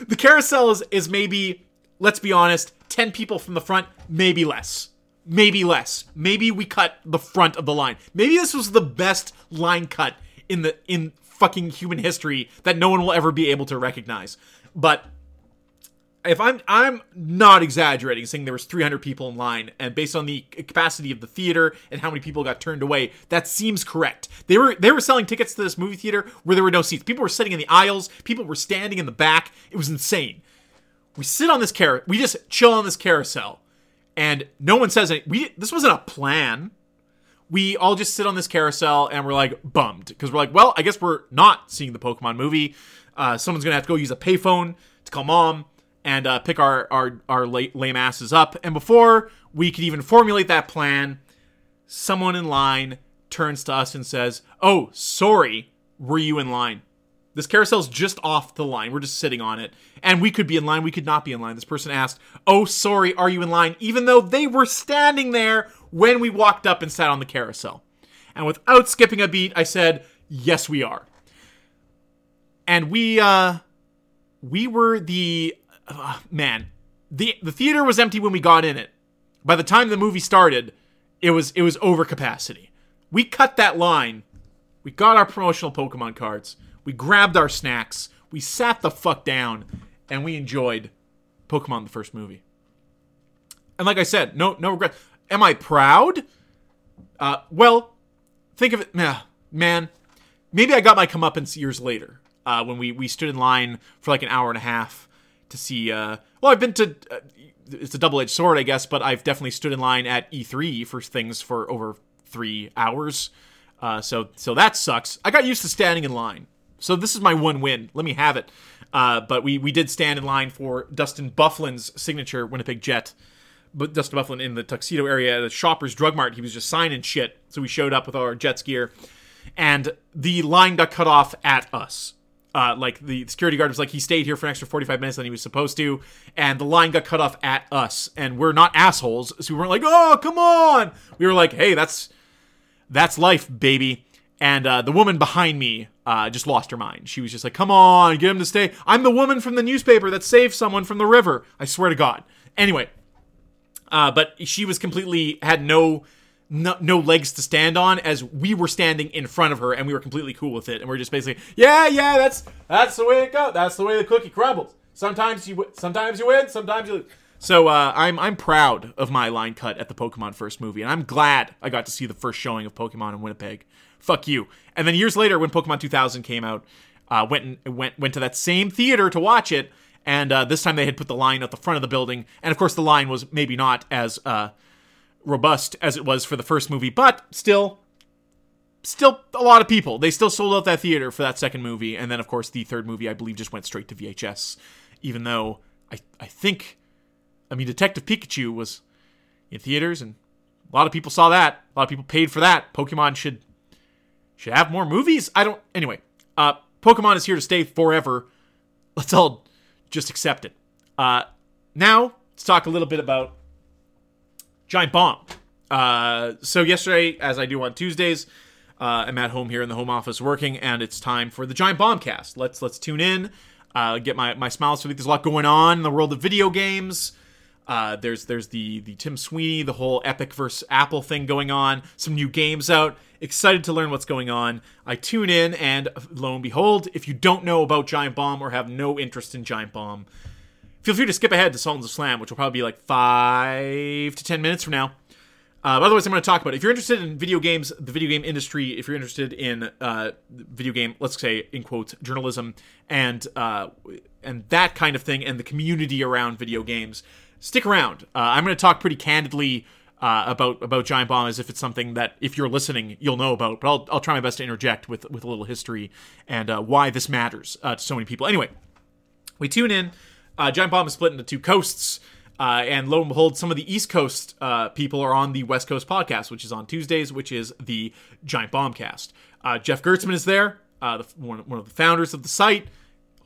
the carousel is, is maybe, let's be honest, 10 people from the front, maybe less. Maybe less. Maybe we cut the front of the line. Maybe this was the best line cut in the in fucking human history that no one will ever be able to recognize. But if I'm I'm not exaggerating saying there was 300 people in line and based on the capacity of the theater and how many people got turned away that seems correct. They were they were selling tickets to this movie theater where there were no seats. People were sitting in the aisles, people were standing in the back. It was insane. We sit on this car we just chill on this carousel and no one says anything. We this wasn't a plan. We all just sit on this carousel and we're like bummed because we're like, well, I guess we're not seeing the Pokemon movie. Uh, someone's gonna have to go use a payphone to call mom and uh, pick our our our lame asses up. And before we could even formulate that plan, someone in line turns to us and says, "Oh, sorry, were you in line?" This carousel's just off the line. We're just sitting on it. And we could be in line, we could not be in line. This person asked, Oh, sorry, are you in line? Even though they were standing there when we walked up and sat on the carousel. And without skipping a beat, I said, Yes, we are. And we, uh, we were the uh, man, the the theater was empty when we got in it. By the time the movie started, it was it was over capacity. We cut that line. We got our promotional Pokemon cards. We grabbed our snacks. We sat the fuck down, and we enjoyed Pokemon the first movie. And like I said, no no regret. Am I proud? Uh, well, think of it, man. Maybe I got my comeuppance years later uh, when we we stood in line for like an hour and a half to see. Uh, well, I've been to. Uh, it's a double edged sword, I guess, but I've definitely stood in line at E3 for things for over three hours. Uh, so so that sucks. I got used to standing in line, so this is my one win. Let me have it. Uh, but we we did stand in line for Dustin Byfuglien's signature Winnipeg Jet. But Dustin Bufflin in the tuxedo area at the Shoppers Drug Mart, he was just signing shit. So we showed up with our Jets gear, and the line got cut off at us uh, like the security guard was like he stayed here for an extra 45 minutes than he was supposed to and the line got cut off at us and we're not assholes so we weren't like oh come on we were like hey that's that's life baby and uh, the woman behind me uh, just lost her mind. She was just like come on get him to stay. I'm the woman from the newspaper that saved someone from the river. I swear to god. Anyway uh, but she was completely had no no, no legs to stand on as we were standing in front of her and we were completely cool with it. And we're just basically yeah yeah that's that's the way it goes that's the way the cookie crumbles. Sometimes you sometimes you win sometimes you lose. So uh, I'm I'm proud of my line cut at the Pokemon first movie and I'm glad I got to see the first showing of Pokemon in Winnipeg fuck you and then years later when Pokemon 2000 came out uh, went and went went to that same theater to watch it and uh, this time they had put the line at the front of the building and of course the line was maybe not as uh, robust as it was for the first movie, but still still a lot of people. They still sold out that theater for that second movie, and then of course the third movie I believe just went straight to VHS, even though I I think I mean Detective Pikachu was in theaters and a lot of people saw that. A lot of people paid for that. Pokemon should should have more movies. I don't anyway. Uh Pokemon is here to stay forever. Let's all just accept it. Uh now let's talk a little bit about Giant Bomb. Uh, so yesterday, as I do on Tuesdays, uh, I'm at home here in the home office working, and it's time for the Giant Bomb cast. Let's let's tune in, uh, get my my smiles. So there's a lot going on in the world of video games. Uh, there's there's the the Tim Sweeney, the whole Epic versus Apple thing going on. Some new games out. Excited to learn what's going on. I tune in, and lo and behold, if you don't know about Giant Bomb or have no interest in Giant Bomb, feel free to skip ahead to Sultans of Slam, which will probably be like five to ten minutes from now. Uh, otherwise, I'm going to talk about it. If you're interested in video games, the video game industry, if you're interested in uh, video game, let's say in quotes, journalism and uh, and that kind of thing, and the community around video games, stick around. Uh, I'm going to talk pretty candidly uh, about about Giant Bomb as if it's something that if you're listening, you'll know about. But I'll I'll try my best to interject with with a little history and uh, why this matters to so many people. Anyway, we tune in. Giant Bomb is split into two coasts. Uh, and lo and behold, some of the East Coast uh, people are on the West Coast podcast, which is on Tuesdays, which is the Giant Bombcast. Uh, Jeff Gerstmann is there, uh, the, one, one, of the founders of the site.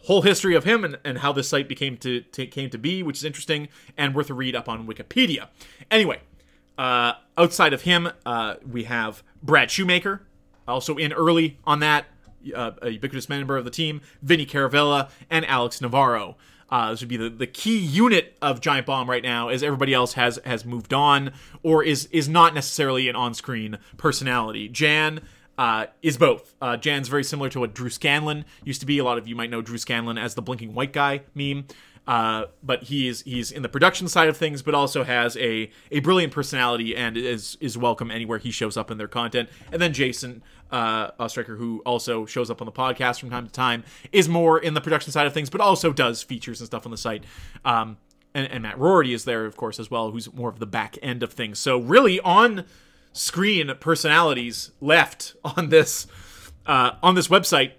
Whole history of him and, and how this site became to, to, came to be, which is interesting and worth a read up on Wikipedia. Anyway, uh, outside of him, uh, we have Brad Shoemaker, also in early on that, a ubiquitous member of the team, Vinny Caravella, and Alex Navarro. Uh, this would be the, the key unit of Giant Bomb right now, as everybody else has has moved on or is is not necessarily an on screen personality. Jan uh, is both. Uh, Jan's very similar to what Drew Scanlon used to be. A lot of you might know Drew Scanlon as the blinking white guy meme. Uh, but he's he's in the production side of things, but also has a a brilliant personality and is is welcome anywhere he shows up in their content. And then Jason uh, who also shows up on the podcast from time to time, is more in the production side of things, but also does features and stuff on the site. Um, and, and Matt Rorty is there, of course, as well, who's more of the back end of things. So really on screen personalities left on this uh, on this website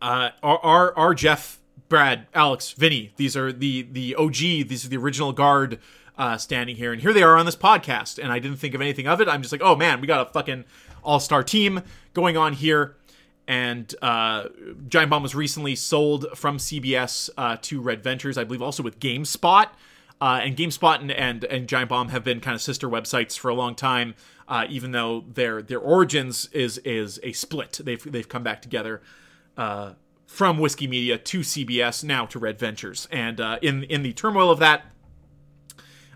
uh, are, are are Jeff, Brad, Alex, Vinny. These are the the OG. These are the original guard uh, standing here, and here they are on this podcast. And I didn't think of anything of it. I'm just like, oh man, we got a fucking all star team going on here. And uh, Giant Bomb was recently sold from CBS uh, to Red Ventures, I believe, also with GameSpot. Uh, and GameSpot and, and, and Giant Bomb have been kind of sister websites for a long time, uh, even though their their origins is is a split. They've they've come back together uh, from Whiskey Media to CBS, now to Red Ventures. And uh, in in the turmoil of that,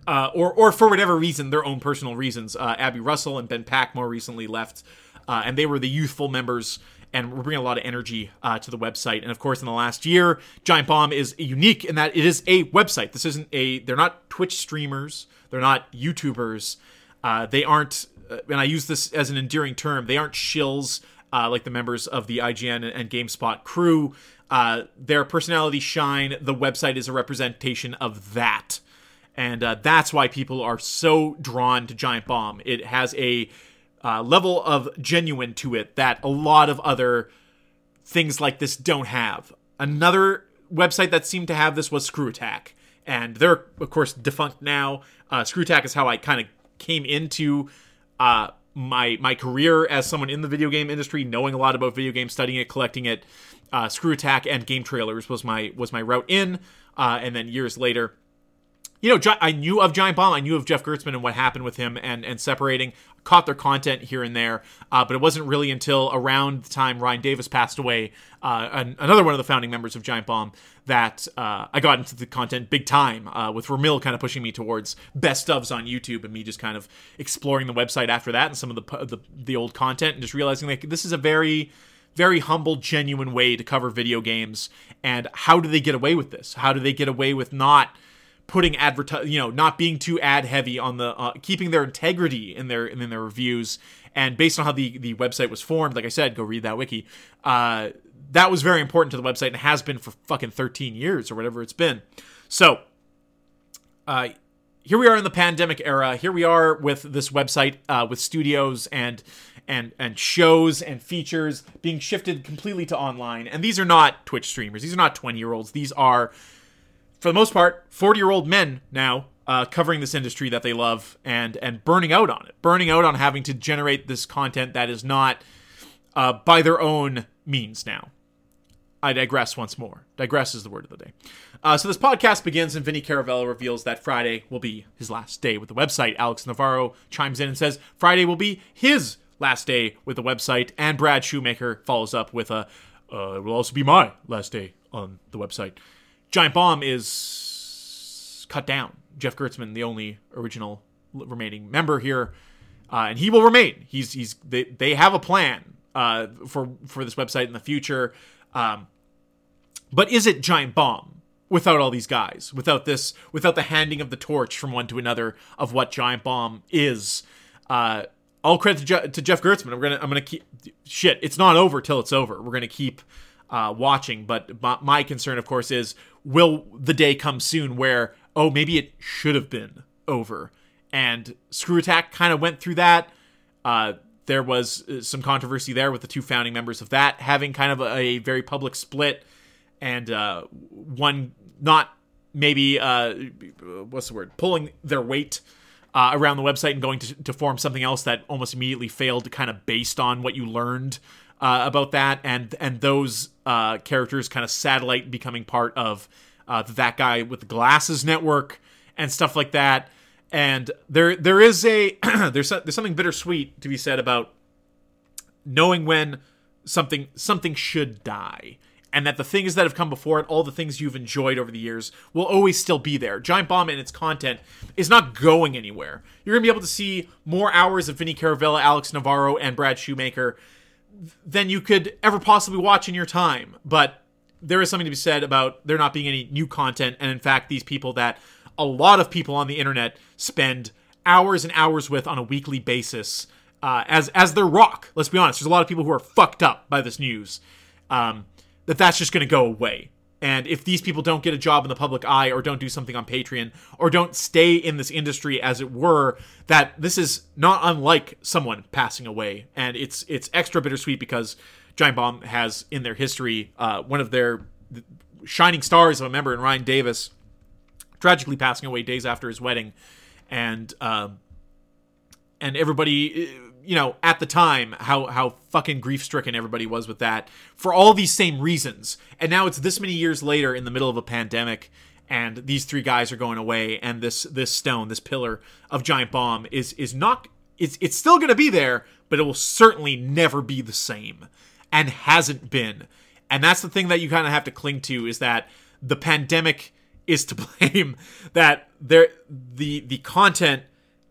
uh, or or for whatever reason, their own personal reasons. Uh, Abby Russell and Ben Pack more recently left, and they were the youthful members and we're bringing a lot of energy uh, to the website. And of course, in the last year, Giant Bomb is unique in that it is a website. This isn't a. They're not Twitch streamers. They're not YouTubers. Uh, they aren't. Uh, and I use this as an endearing term. They aren't shills like the members of the IGN and, GameSpot crew. their personalities shine. The website is a representation of that and uh, that's why people are so drawn to Giant Bomb. It has a uh, level of genuine to it that a lot of other things like this don't have. Another website that seemed to have this was Screw Attack, and they're of course defunct now. Uh, Screw Attack is how I kind of came into uh, my my career as someone in the video game industry, knowing a lot about video games, studying it, collecting it. Uh, Screw Attack and Game Trailers was my was my route in, uh, and then years later you know, I knew of Giant Bomb. I knew of Jeff Gerstmann and what happened with him and, and separating. Caught their content here and there, uh, but it wasn't really until around the time Ryan Davis passed away, uh, an, another one of the founding members of Giant Bomb, that uh, I got into the content big time. Uh, with Ramil kind of pushing me towards best ofs on YouTube, and me just kind of exploring the website after that and some of the the, the old content, and just realizing like this is a very very humble, genuine way to cover video games. And how do they get away with this? How do they get away with not putting advertise you know not being too ad heavy on the uh, keeping their integrity in their in their reviews. And based on how the the website was formed like i said go read that wiki uh, that was very important to the website and has been for fucking 13 years or whatever it's been. So uh, here we are in the pandemic era. Here we are with this website uh, with studios and and and shows and features being shifted completely to online. And these are not twitch streamers. These are not 20 year olds these are for the most part, 40 year old men now uh, covering this industry that they love and and burning out on it, burning out on having to generate this content that is not uh, by their own means now. I digress once more. Digress is the word of the day. Uh, so this podcast begins, and Vinny Caravella reveals that Friday will be his last day with the website. Alex Navarro chimes in and says Friday will be his last day with the website, and Brad Shoemaker follows up with a uh, "It will also be my last day on the website." Giant Bomb is cut down. Jeff Gerstmann, the only original remaining member here, uh, and he will remain. He's he's they, they have a plan uh, for for this website in the future. Um, but is it Giant Bomb without all these guys? Without this? Without the handing of the torch from one to another of what Giant Bomb is? Uh, all credit to, Je- to Jeff Gerstmann. I'm gonna I'm gonna keep shit. It's not over till it's over. We're gonna keep uh, watching. But my, my concern, of course, is will the day come soon where oh maybe it should have been over and Screw Attack kind of went through that. Uh, there was uh, some controversy there with the two founding members of that having kind of a, a very public split, and uh, one not maybe uh, what's the word pulling their weight uh, around the website and going to, to form something else that almost immediately failed, kind of based on what you learned uh, about that, and and those uh, characters kind of satellite becoming part of uh, that guy with the glasses network and stuff like that. And there there is a there's there's something bittersweet to be said about knowing when something something should die and that the things that have come before it, all the things you've enjoyed over the years, will always still be there. Giant Bomb and its content is not going anywhere. You're going to be able to see more hours of Vinny Caravella, Alex Navarro, and Brad Shoemaker than you could ever possibly watch in your time. But there is something to be said about there not being any new content, and in fact, these people that a lot of people on the internet spend hours and hours with on a weekly basis uh, as as their rock. Let's be honest. There's a lot of people who are fucked up by this news. Um, that that's just going to go away. And if these people don't get a job in the public eye or don't do something on Patreon or don't stay in this industry as it were, that this is not unlike someone passing away. And it's it's extra bittersweet because Giant Bomb has in their history uh, one of their shining stars of a member in Ryan Davis tragically passing away days after his wedding. And uh, and everybody you know, at the time, how how fucking grief stricken everybody was with that for all these same reasons. And now it's this many years later in the middle of a pandemic, and these three guys are going away, and this this stone, this pillar of giant bomb is is not it's it's still gonna be there, but it will certainly never be the same. And hasn't been. And that's the thing that you kind of have to cling to is that the pandemic is to blame that there the the content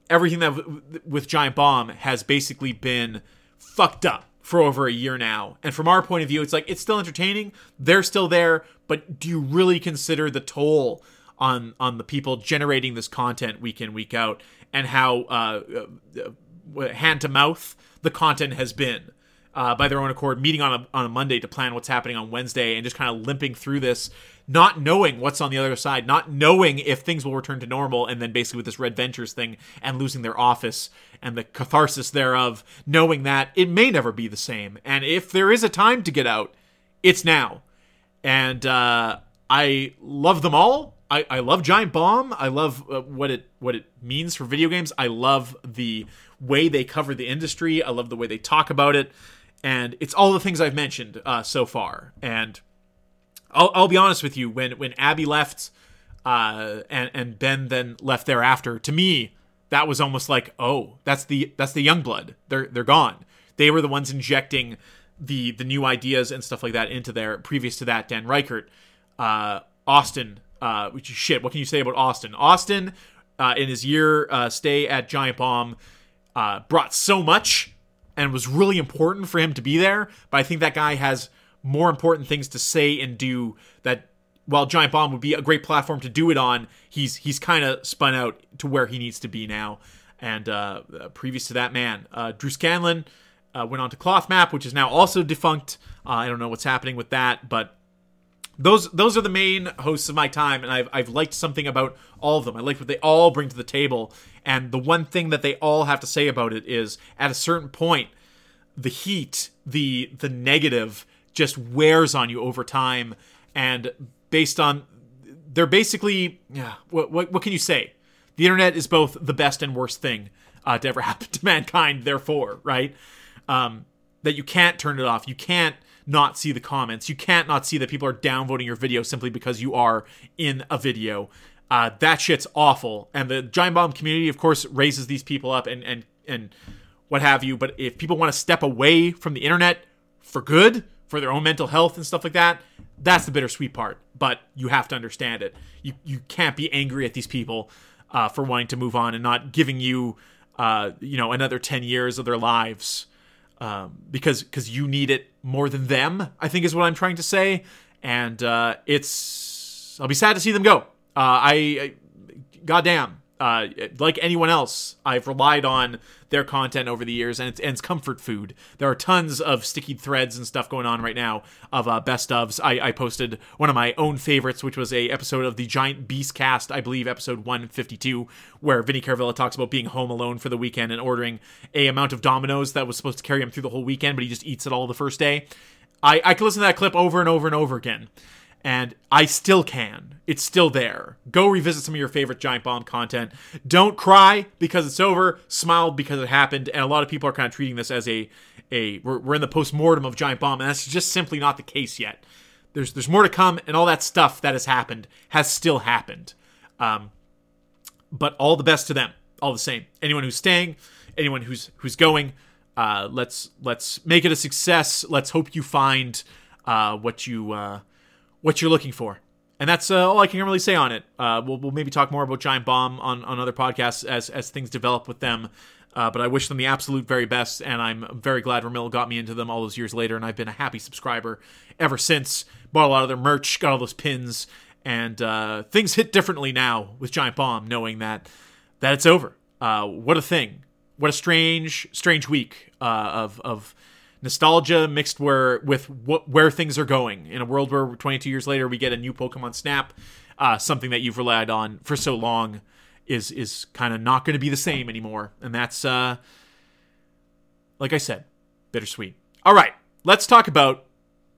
everything that with Giant Bomb has basically been fucked up for over a year now. And from our point of view, it's like it's still entertaining. They're still there, but do you really consider the toll on on the people generating this content week in week out and how uh, uh, hand to mouth the content has been? Uh, by their own accord, meeting on a, on a Monday to plan what's happening on Wednesday and just kind of limping through this not knowing what's on the other side, not knowing if things will return to normal, and then basically with this Red Ventures thing and losing their office and the catharsis thereof, knowing that it may never be the same. And if there is a time to get out, it's now. And uh, I love them all. I, I love Giant Bomb. I love uh, what it what it means for video games. I love the way they cover the industry. I love the way they talk about it, and it's all the things I've mentioned uh, so far. And I'll, I'll be honest with you. When when Abby left, uh, and and Ben then left thereafter, to me that was almost like, oh, that's the that's the young blood. They're they're gone. They were the ones injecting the the new ideas and stuff like that into there. Previous to that, Dan Ryckert, uh, Austin, uh, which is shit. What can you say about Austin? Austin, uh, in his year uh, stay at Giant Bomb, uh, brought so much and was really important for him to be there. But I think that guy has more important things to say and do that while Giant Bomb would be a great platform to do it on, he's he's kind of spun out to where he needs to be now. And uh, previous to that, man, uh, Drew Scanlon uh, went on to Cloth Map, which is now also defunct. Uh, I don't know what's happening with that, but those those are the main hosts of my time, and I've I've liked something about all of them. I like what they all bring to the table, and the one thing that they all have to say about it is, at a certain point, the heat, the the negative just wears on you over time. And based on they're basically yeah what, what, what can you say? The internet is both the best and worst thing uh, to ever happen to mankind therefore right? Um, that you can't turn it off. You can't not see the comments. You can't not see that people are downvoting your video simply because you are in a video. Uh, that shit's awful. And the giant bomb community of course raises these people up and and and what have you. But if people want to step away from the internet for good for their own mental health and stuff like that, that's the bittersweet part. But you have to understand it. You you can't be angry at these people uh, for wanting to move on and not giving you, uh, you know, another ten years of their lives um, because because you need it more than them. I think is what I'm trying to say, and uh, it's I'll be sad to see them go. Uh, I, I goddamn, uh, like anyone else, I've relied on their content over the years, and it's, and it's comfort food. There are tons of sticky threads and stuff going on right now of uh, best ofs. I, I posted one of my own favorites, which was a episode of the Giant Beast Cast, I believe, episode 152, where Vinny Caravella talks about being home alone for the weekend and ordering a amount of Domino's that was supposed to carry him through the whole weekend, but he just eats it all the first day. I, I can listen to that clip over and over and over again and I still can. It's still there. Go revisit some of your favorite Giant Bomb content. Don't cry because it's over. Smile because it happened. And a lot of people are kind of treating this as a a we're, we're in the post mortem of Giant Bomb, and that's just simply not the case yet. There's there's more to come, and all that stuff that has happened has still happened. Um, but all the best to them, all the same. Anyone who's staying, anyone who's who's going, uh, let's let's make it a success. Let's hope you find uh, what you. Uh, what you're looking for. And that's uh, all I can really say on it. Uh, we'll, we'll maybe talk more about Giant Bomb on, on other podcasts as, as things develop with them. Uh, but I wish them the absolute very best, and I'm very glad Ramil got me into them all those years later, and I've been a happy subscriber ever since. Bought a lot of their merch, got all those pins, and uh, things hit differently now with Giant Bomb, knowing that that it's over. Uh, what a thing! What a strange, strange week uh, of of nostalgia mixed where with where things are going in a world where 22 years later we get a new Pokemon Snap, uh, something that you've relied on for so long is is kind of not going to be the same anymore, and that's uh, like I said, bittersweet. All right, let's talk about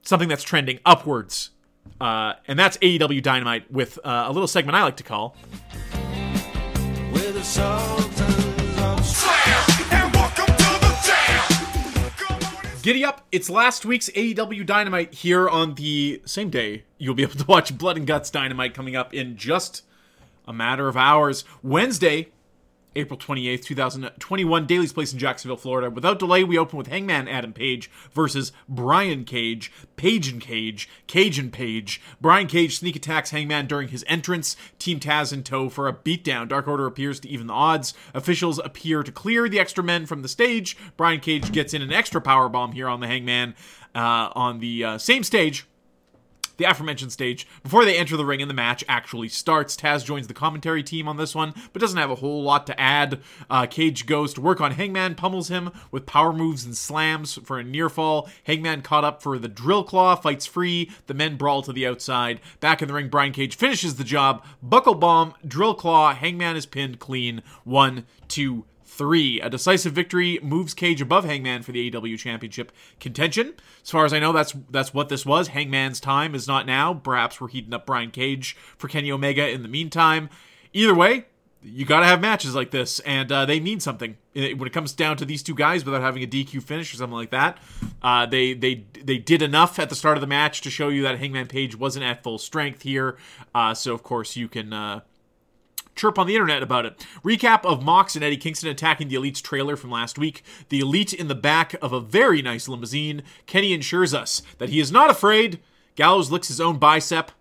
something that's trending upwards, uh, and that's AEW Dynamite with uh, a little segment I like to call. Giddy up! It's last week's AEW Dynamite here on the same day. You'll be able to watch Blood and Guts Dynamite coming up in just a matter of hours. Wednesday, April 28th, 2021, Daly's Place in Jacksonville, Florida. Without delay, we open with Hangman Adam Page versus Brian Cage, Page and Cage, Cage and Page. Brian Cage sneak attacks Hangman during his entrance, Team Taz in tow for a beatdown. Dark Order appears to even the odds. Officials appear to clear the extra men from the stage. Brian Cage gets in an extra power bomb here on the Hangman uh, on the uh, same stage the aforementioned stage. Before they enter the ring and the match actually starts, Taz joins the commentary team on this one, but doesn't have a whole lot to add. Uh, Cage goes to work on Hangman, pummels him with power moves and slams for a near fall. Hangman caught up for the drill claw, fights free. The men brawl to the outside. Back in the ring, Brian Cage finishes the job. Buckle bomb, drill claw. Hangman is pinned clean. One, two, three. A decisive victory moves Cage above Hangman for the AEW Championship contention. As far as I know, that's that's what this was. Hangman's time is not now. Perhaps we're heating up Brian Cage for Kenny Omega in the meantime. Either way, you got to have matches like this, and uh, they mean something when it comes down to these two guys without having a DQ finish or something like that. Uh, they they they did enough at the start of the match to show you that Hangman Page wasn't at full strength here. Uh, so of course you can uh, chirp on the internet about it. Recap of Mox and Eddie Kingston attacking the Elite's trailer from last week. The Elite in the back of a very nice limousine. Kenny ensures us that he is not afraid. Gallows licks his own bicep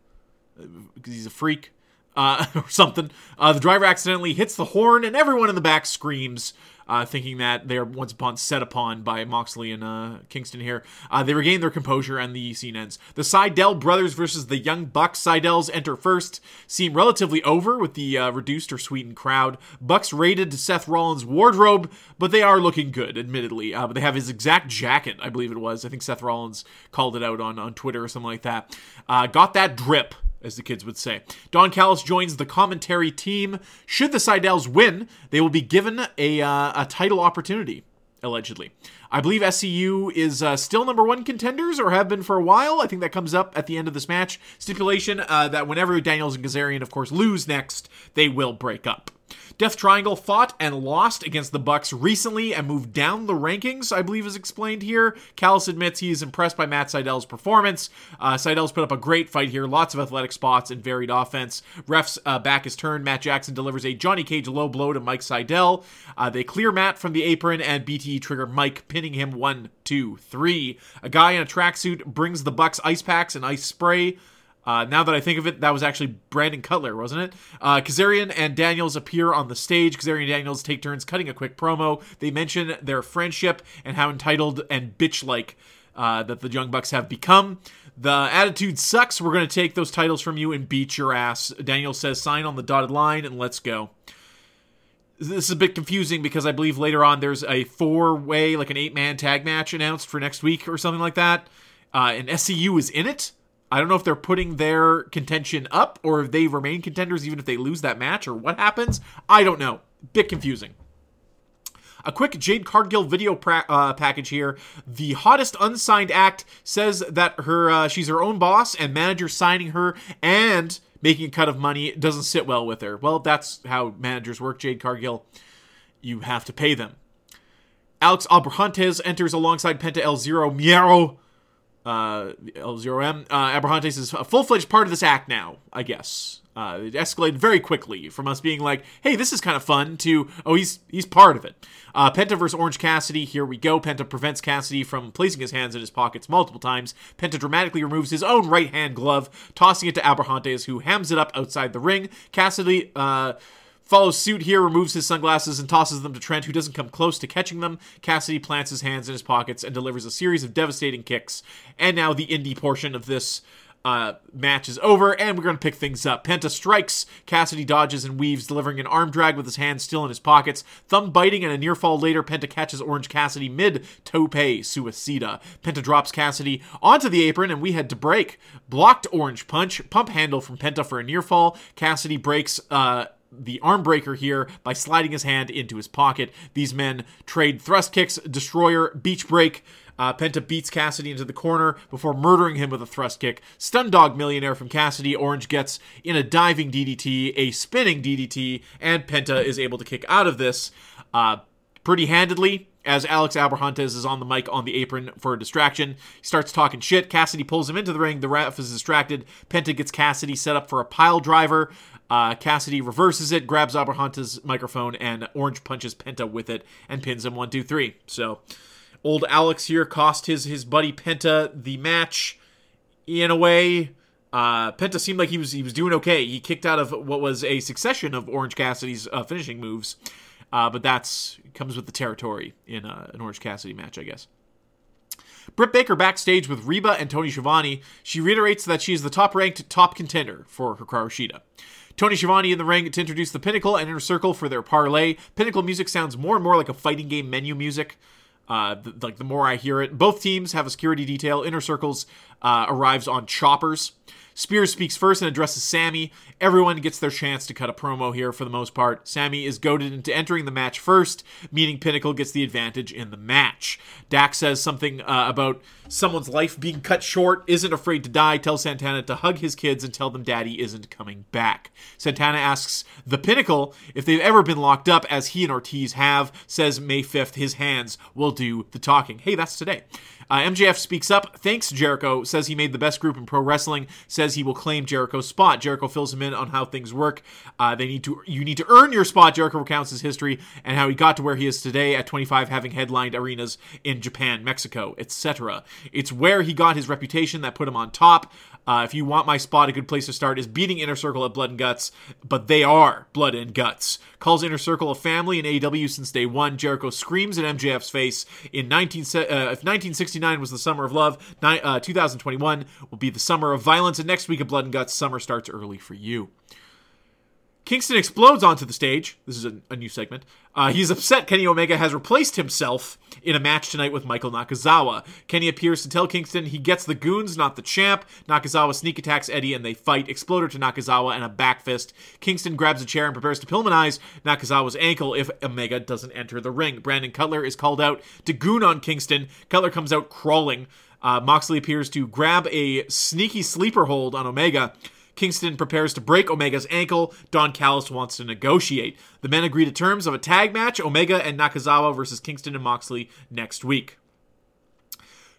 because uh, he's a freak. Uh, or something. Uh, the driver accidentally hits the horn, and everyone in the back screams uh, thinking that they are once upon set upon by Moxley and uh, Kingston here. Uh, they regain their composure and the scene ends. The Sydal brothers versus the Young Bucks. Sydals enter first, seem relatively over with the uh, reduced or sweetened crowd. Bucks raided Seth Rollins' wardrobe, but they are looking good, admittedly. Uh, but they have his exact jacket, I believe it was. I think Seth Rollins called it out on, on Twitter or something like that. Uh, got that drip as the kids would say. Don Callis joins the commentary team. Should the Sydals win, they will be given a, uh, a title opportunity, allegedly. I believe SCU is uh, still number one contenders, or have been for a while. I think that comes up at the end of this match. Stipulation uh, that whenever Daniels and Kazarian, of course, lose next, they will break up. Death Triangle fought and lost against the Bucks recently and moved down the rankings, I believe is explained here. Callis admits he is impressed by Matt Sydal's performance. Uh, Sydal's put up a great fight here, lots of athletic spots and varied offense. Refs uh, back his turn. Matt Jackson delivers a Johnny Cage low blow to Mike Sydal. Uh, they clear Matt from the apron and BTE trigger Mike, pinning him one, two, three. A guy in a tracksuit brings the Bucks ice packs and ice spray. Uh, now that I think of it, that was actually Brandon Cutler, wasn't it? Uh, Kazarian and Daniels appear on the stage. Kazarian and Daniels take turns cutting a quick promo. They mention their friendship and how entitled and bitch like uh, that the Young Bucks have become. The attitude sucks. We're going to take those titles from you and beat your ass. Daniel says, sign on the dotted line and let's go. This is a bit confusing because I believe later on there's a four way, like an eight man tag match announced for next week or something like that. Uh, and SCU is in it. I don't know if they're putting their contention up or if they remain contenders even if they lose that match or what happens. I don't know. Bit confusing. A quick Jade Cargill video pra- uh, package here. The hottest unsigned act says that her uh, she's her own boss and manager signing her and making a cut of money doesn't sit well with her. Well, that's how managers work. Jade Cargill, you have to pay them. Alex Abrahantes enters alongside Penta El Zero Miedo. Uh, L0M. Uh, Abrahantes is a full fledged part of this act now, I guess. Uh, it escalated very quickly from us being like, "Hey, this is kind of fun," to "Oh, he's he's part of it." Uh, Penta versus Orange Cassidy. Here we go. Penta prevents Cassidy from placing his hands in his pockets multiple times. Penta dramatically removes his own right hand glove, tossing it to Abrahantes, who hams it up outside the ring. Cassidy. Uh, follows suit here, removes his sunglasses, and tosses them to Trent, who doesn't come close to catching them. Cassidy plants his hands in his pockets and delivers a series of devastating kicks. And now the indie portion of this uh, match is over, and we're going to pick things up. Penta strikes, Cassidy dodges and weaves, delivering an arm drag with his hands still in his pockets. Thumb biting and a near fall later, Penta catches Orange Cassidy mid tope suicida. Penta drops Cassidy onto the apron, and we head to break. Blocked Orange Punch, pump handle from Penta for a near fall. Cassidy breaks. Uh, the arm breaker here by sliding his hand into his pocket. These men trade thrust kicks, destroyer, beach break. Uh, Penta beats Cassidy into the corner before murdering him with a thrust kick. Stun dog millionaire from Cassidy. Orange gets in a diving DDT, a spinning DDT, and Penta is able to kick out of this uh, pretty handedly as Alex Abrahantes is on the mic on the apron for a distraction. He starts talking shit. Cassidy pulls him into the ring. The ref is distracted. Penta gets Cassidy set up for a pile driver. Uh, Cassidy reverses it, grabs Abrahantes' microphone, and Orange punches Penta with it and pins him one, two, three. So, old Alex here cost his his buddy Penta the match in a way. Uh, Penta seemed like he was he was doing okay. He kicked out of what was a succession of Orange Cassidy's uh, finishing moves, uh, but that's comes with the territory in uh, an Orange Cassidy match, I guess. Britt Baker backstage with Reba and Tony Schiavone. She reiterates that she is the top ranked top contender for Hikaru Shida. Tony Schiavone in the ring to introduce the Pinnacle and Inner Circle for their parlay. Pinnacle music sounds more and more like a fighting game menu music. Uh, like the more I hear it, both teams have a security detail. Inner Circles uh, arrives on choppers. Spears speaks first and addresses Sammy. Everyone gets their chance to cut a promo here for the most part. Sammy is goaded into entering the match first, meaning Pinnacle gets the advantage in the match. Dax says something uh, about someone's life being cut short, isn't afraid to die, tells Santana to hug his kids and tell them daddy isn't coming back. Santana asks the Pinnacle if they've ever been locked up, as he and Ortiz have, says May 5th his hands will do the talking. Hey, that's today. Uh, MJF speaks up, thanks Jericho, says he made the best group in pro wrestling, says he will claim Jericho's spot. Jericho fills him in on how things work. Uh, they need to you need to earn your spot. Jericho recounts his history and how he got to where he is today at 25, having headlined arenas in Japan, Mexico, etc. It's where he got his reputation that put him on top. Uh, if you want my spot, a good place to start is beating Inner Circle at Blood and Guts, but they are Blood and Guts. Calls Inner Circle a family in AEW since day one. Jericho screams in MJF's face. In 19, uh, if 1969 was the summer of love, ni- uh, 2021 will be the summer of violence, and next week of Blood and Guts, summer starts early for you. Kingston explodes onto the stage. This is a, a new segment. Uh, he's upset Kenny Omega has replaced himself in a match tonight with Michael Nakazawa. Kenny appears to tell Kingston he gets the goons, not the champ. Nakazawa sneak attacks Eddie and they fight. Exploder to Nakazawa and a back fist. Kingston grabs a chair and prepares to Pillmanize Nakazawa's ankle if Omega doesn't enter the ring. Brandon Cutler is called out to goon on Kingston. Cutler comes out crawling. Uh, Moxley appears to grab a sneaky sleeper hold on Omega. Kingston prepares to break Omega's ankle. Don Callis wants to negotiate. The men agree to terms of a tag match Omega and Nakazawa versus Kingston and Moxley next week.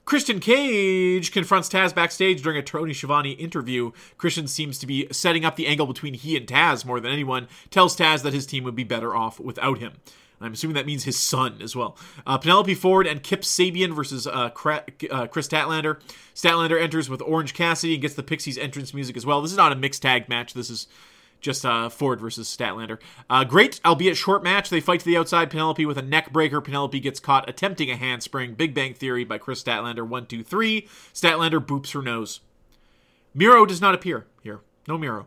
Christian Cage confronts Taz backstage during a Tony Schiavone interview. Christian seems to be setting up the angle between he and Taz more than anyone, tells Taz that his team would be better off without him. I'm assuming that means his son as well. Uh, Penelope Ford and Kip Sabian versus uh, Cra- uh, Kris Statlander. Statlander enters with Orange Cassidy and gets the Pixies entrance music as well. This is not a mixed tag match. This is just uh, Ford versus Statlander. Uh, great, albeit short match. They fight to the outside. Penelope with a neck breaker. Penelope gets caught attempting a handspring. Big Bang Theory by Kris Statlander. One, two, three. Statlander boops her nose. Miro does not appear here. No Miro.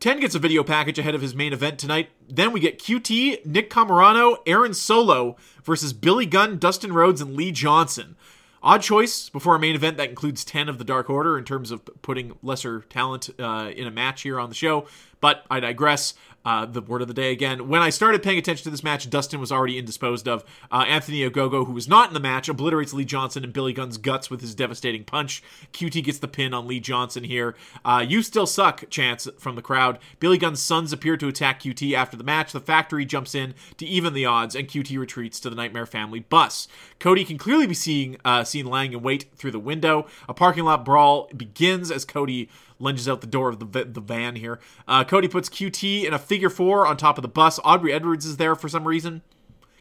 10 gets a video package ahead of his main event tonight. Then we get QT, Nick Comoroto, Aaron Solo versus Billy Gunn, Dustin Rhodes, and Lee Johnson. Odd choice before a main event that includes 10 of the Dark Order in terms of putting lesser talent uh, in a match here on the show. But I digress. Uh, the word of the day again. When I started paying attention to this match, Dustin was already indisposed of. Uh, Anthony Ogogo, who was not in the match, obliterates Lee Johnson and Billy Gunn's guts with his devastating punch. QT gets the pin on Lee Johnson here. Uh, you still suck, chants from the crowd. Billy Gunn's sons appear to attack QT after the match. The factory jumps in to even the odds, and QT retreats to the Nightmare Family bus. Cody can clearly be seeing uh, seen lying in wait through the window. A parking lot brawl begins as Cody lunges out the door of the, the van here. Uh, Cody puts QT in a figure four on top of the bus. Aubrey Edwards is there for some reason.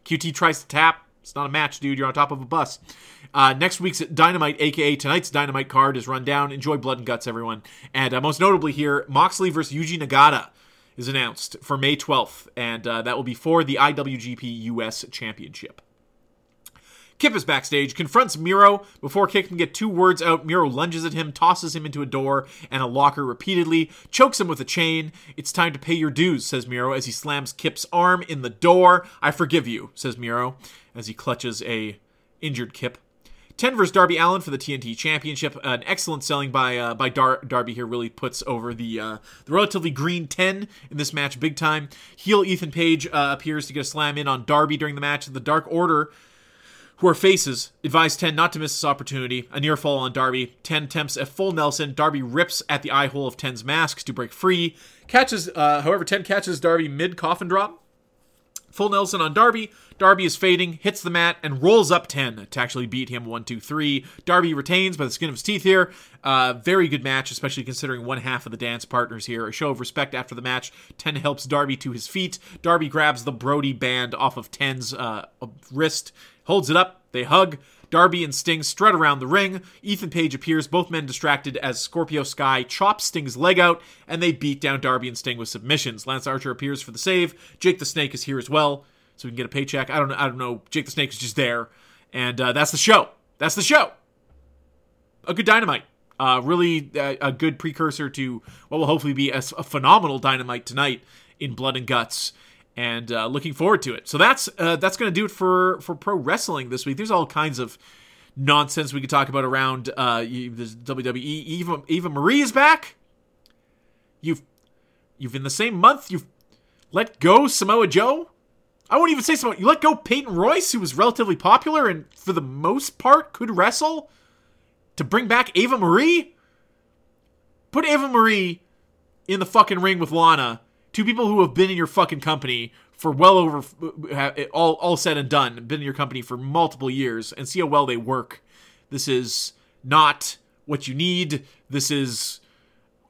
QT tries to tap. It's not a match, dude. You're on top of a bus. Uh, next week's Dynamite, aka tonight's Dynamite card, is run down. Enjoy Blood and Guts, everyone. And uh, most notably here, Moxley versus Yuji Nagata is announced for May 12th, and uh, that will be for the IWGP US Championship. Kip is backstage, confronts Miro. Before Kip can get two words out, Miro lunges at him, tosses him into a door and a locker repeatedly, chokes him with a chain. It's time to pay your dues, says Miro as he slams Kip's arm in the door. I forgive you, says Miro as he clutches a injured Kip. 10 versus Darby Allin for the TNT Championship. An excellent selling by uh, by Dar- Darby here really puts over the uh, the relatively green 10 in this match big time. Heel Ethan Page uh, appears to get a slam in on Darby during the match. The Dark Order who are faces, advise 10 not to miss this opportunity. A near fall on Darby. 10 attempts a full Nelson. Darby rips at the eye hole of 10's mask to break free. Catches, uh, however, 10 catches Darby mid coffin drop. Full Nelson on Darby. Darby is fading, hits the mat, and rolls up 10 to actually beat him 1 2 3. Darby retains by the skin of his teeth here. Uh, very good match, especially considering one half of the dance partners here. A show of respect after the match. 10 helps Darby to his feet. Darby grabs the Brodie band off of 10's uh, wrist holds it up, they hug. Darby and Sting strut around the ring. Ethan Page appears, both men distracted as Scorpio Sky chops Sting's leg out, and they beat down Darby and Sting with submissions. Lance Archer appears for the save. Jake the Snake is here as well, so we can get a paycheck. I don't know. I don't know. Jake the Snake is just there, and uh, that's the show. That's the show. A good dynamite. Uh, really uh, a good precursor to what will hopefully be a, a phenomenal dynamite tonight in Blood and Guts and uh, looking forward to it. So that's uh, that's going to do it for for pro wrestling this week. There's all kinds of nonsense we could talk about around uh, WWE. Eva Eva Marie is back. You've you've in the same month you've let go Samoa Joe. I won't even say Samoa. You let go Peyton Royce, who was relatively popular and for the most part could wrestle, to bring back Eva Marie. Put Eva Marie in the fucking ring with Lana two people who have been in your fucking company for well over all all said and done, been in your company for multiple years, and see how well they work. This is not what you need. This is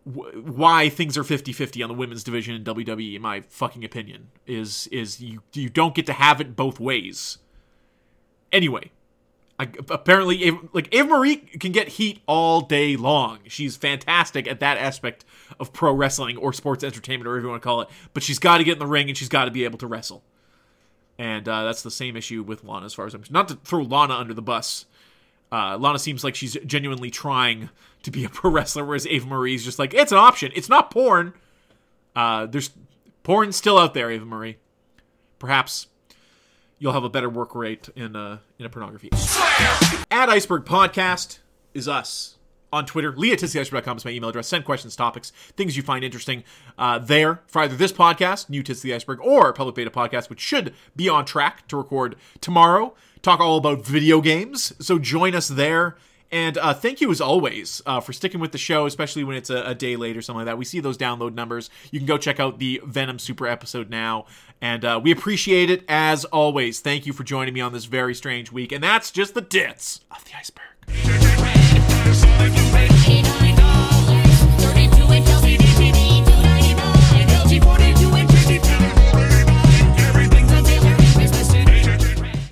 why things are 50-50 on the women's division in WWE in my fucking opinion is is you you don't get to have it both ways. Anyway, Apparently, like Eva Marie can get heat all day long. She's fantastic at that aspect of pro wrestling or sports entertainment, or whatever you want to call it. But she's got to get in the ring and she's got to be able to wrestle. And uh, that's the same issue with Lana, as far as I'm not to throw Lana under the bus. Uh, Lana seems like she's genuinely trying to be a pro wrestler, whereas Eva Marie's just like it's an option. It's not porn. Uh, there's porn still out there, Eva Marie. Perhaps you'll have a better work rate in uh, in a pornography. At Iceberg Podcast is us on Twitter. Leah is my email address. Send questions, topics, things you find interesting uh, there for either this podcast, New Tits the Iceberg, or Public Beta Podcast, which should be on track to record tomorrow. Talk all about video games. So join us there. And uh, thank you as always uh, for sticking with the show, especially when it's a, a, day late or something like that. We see those download numbers. You can go check out the Venom Super episode now. And uh, we appreciate it as always. Thank you for joining me on this very strange week. And that's just the tits of the iceberg.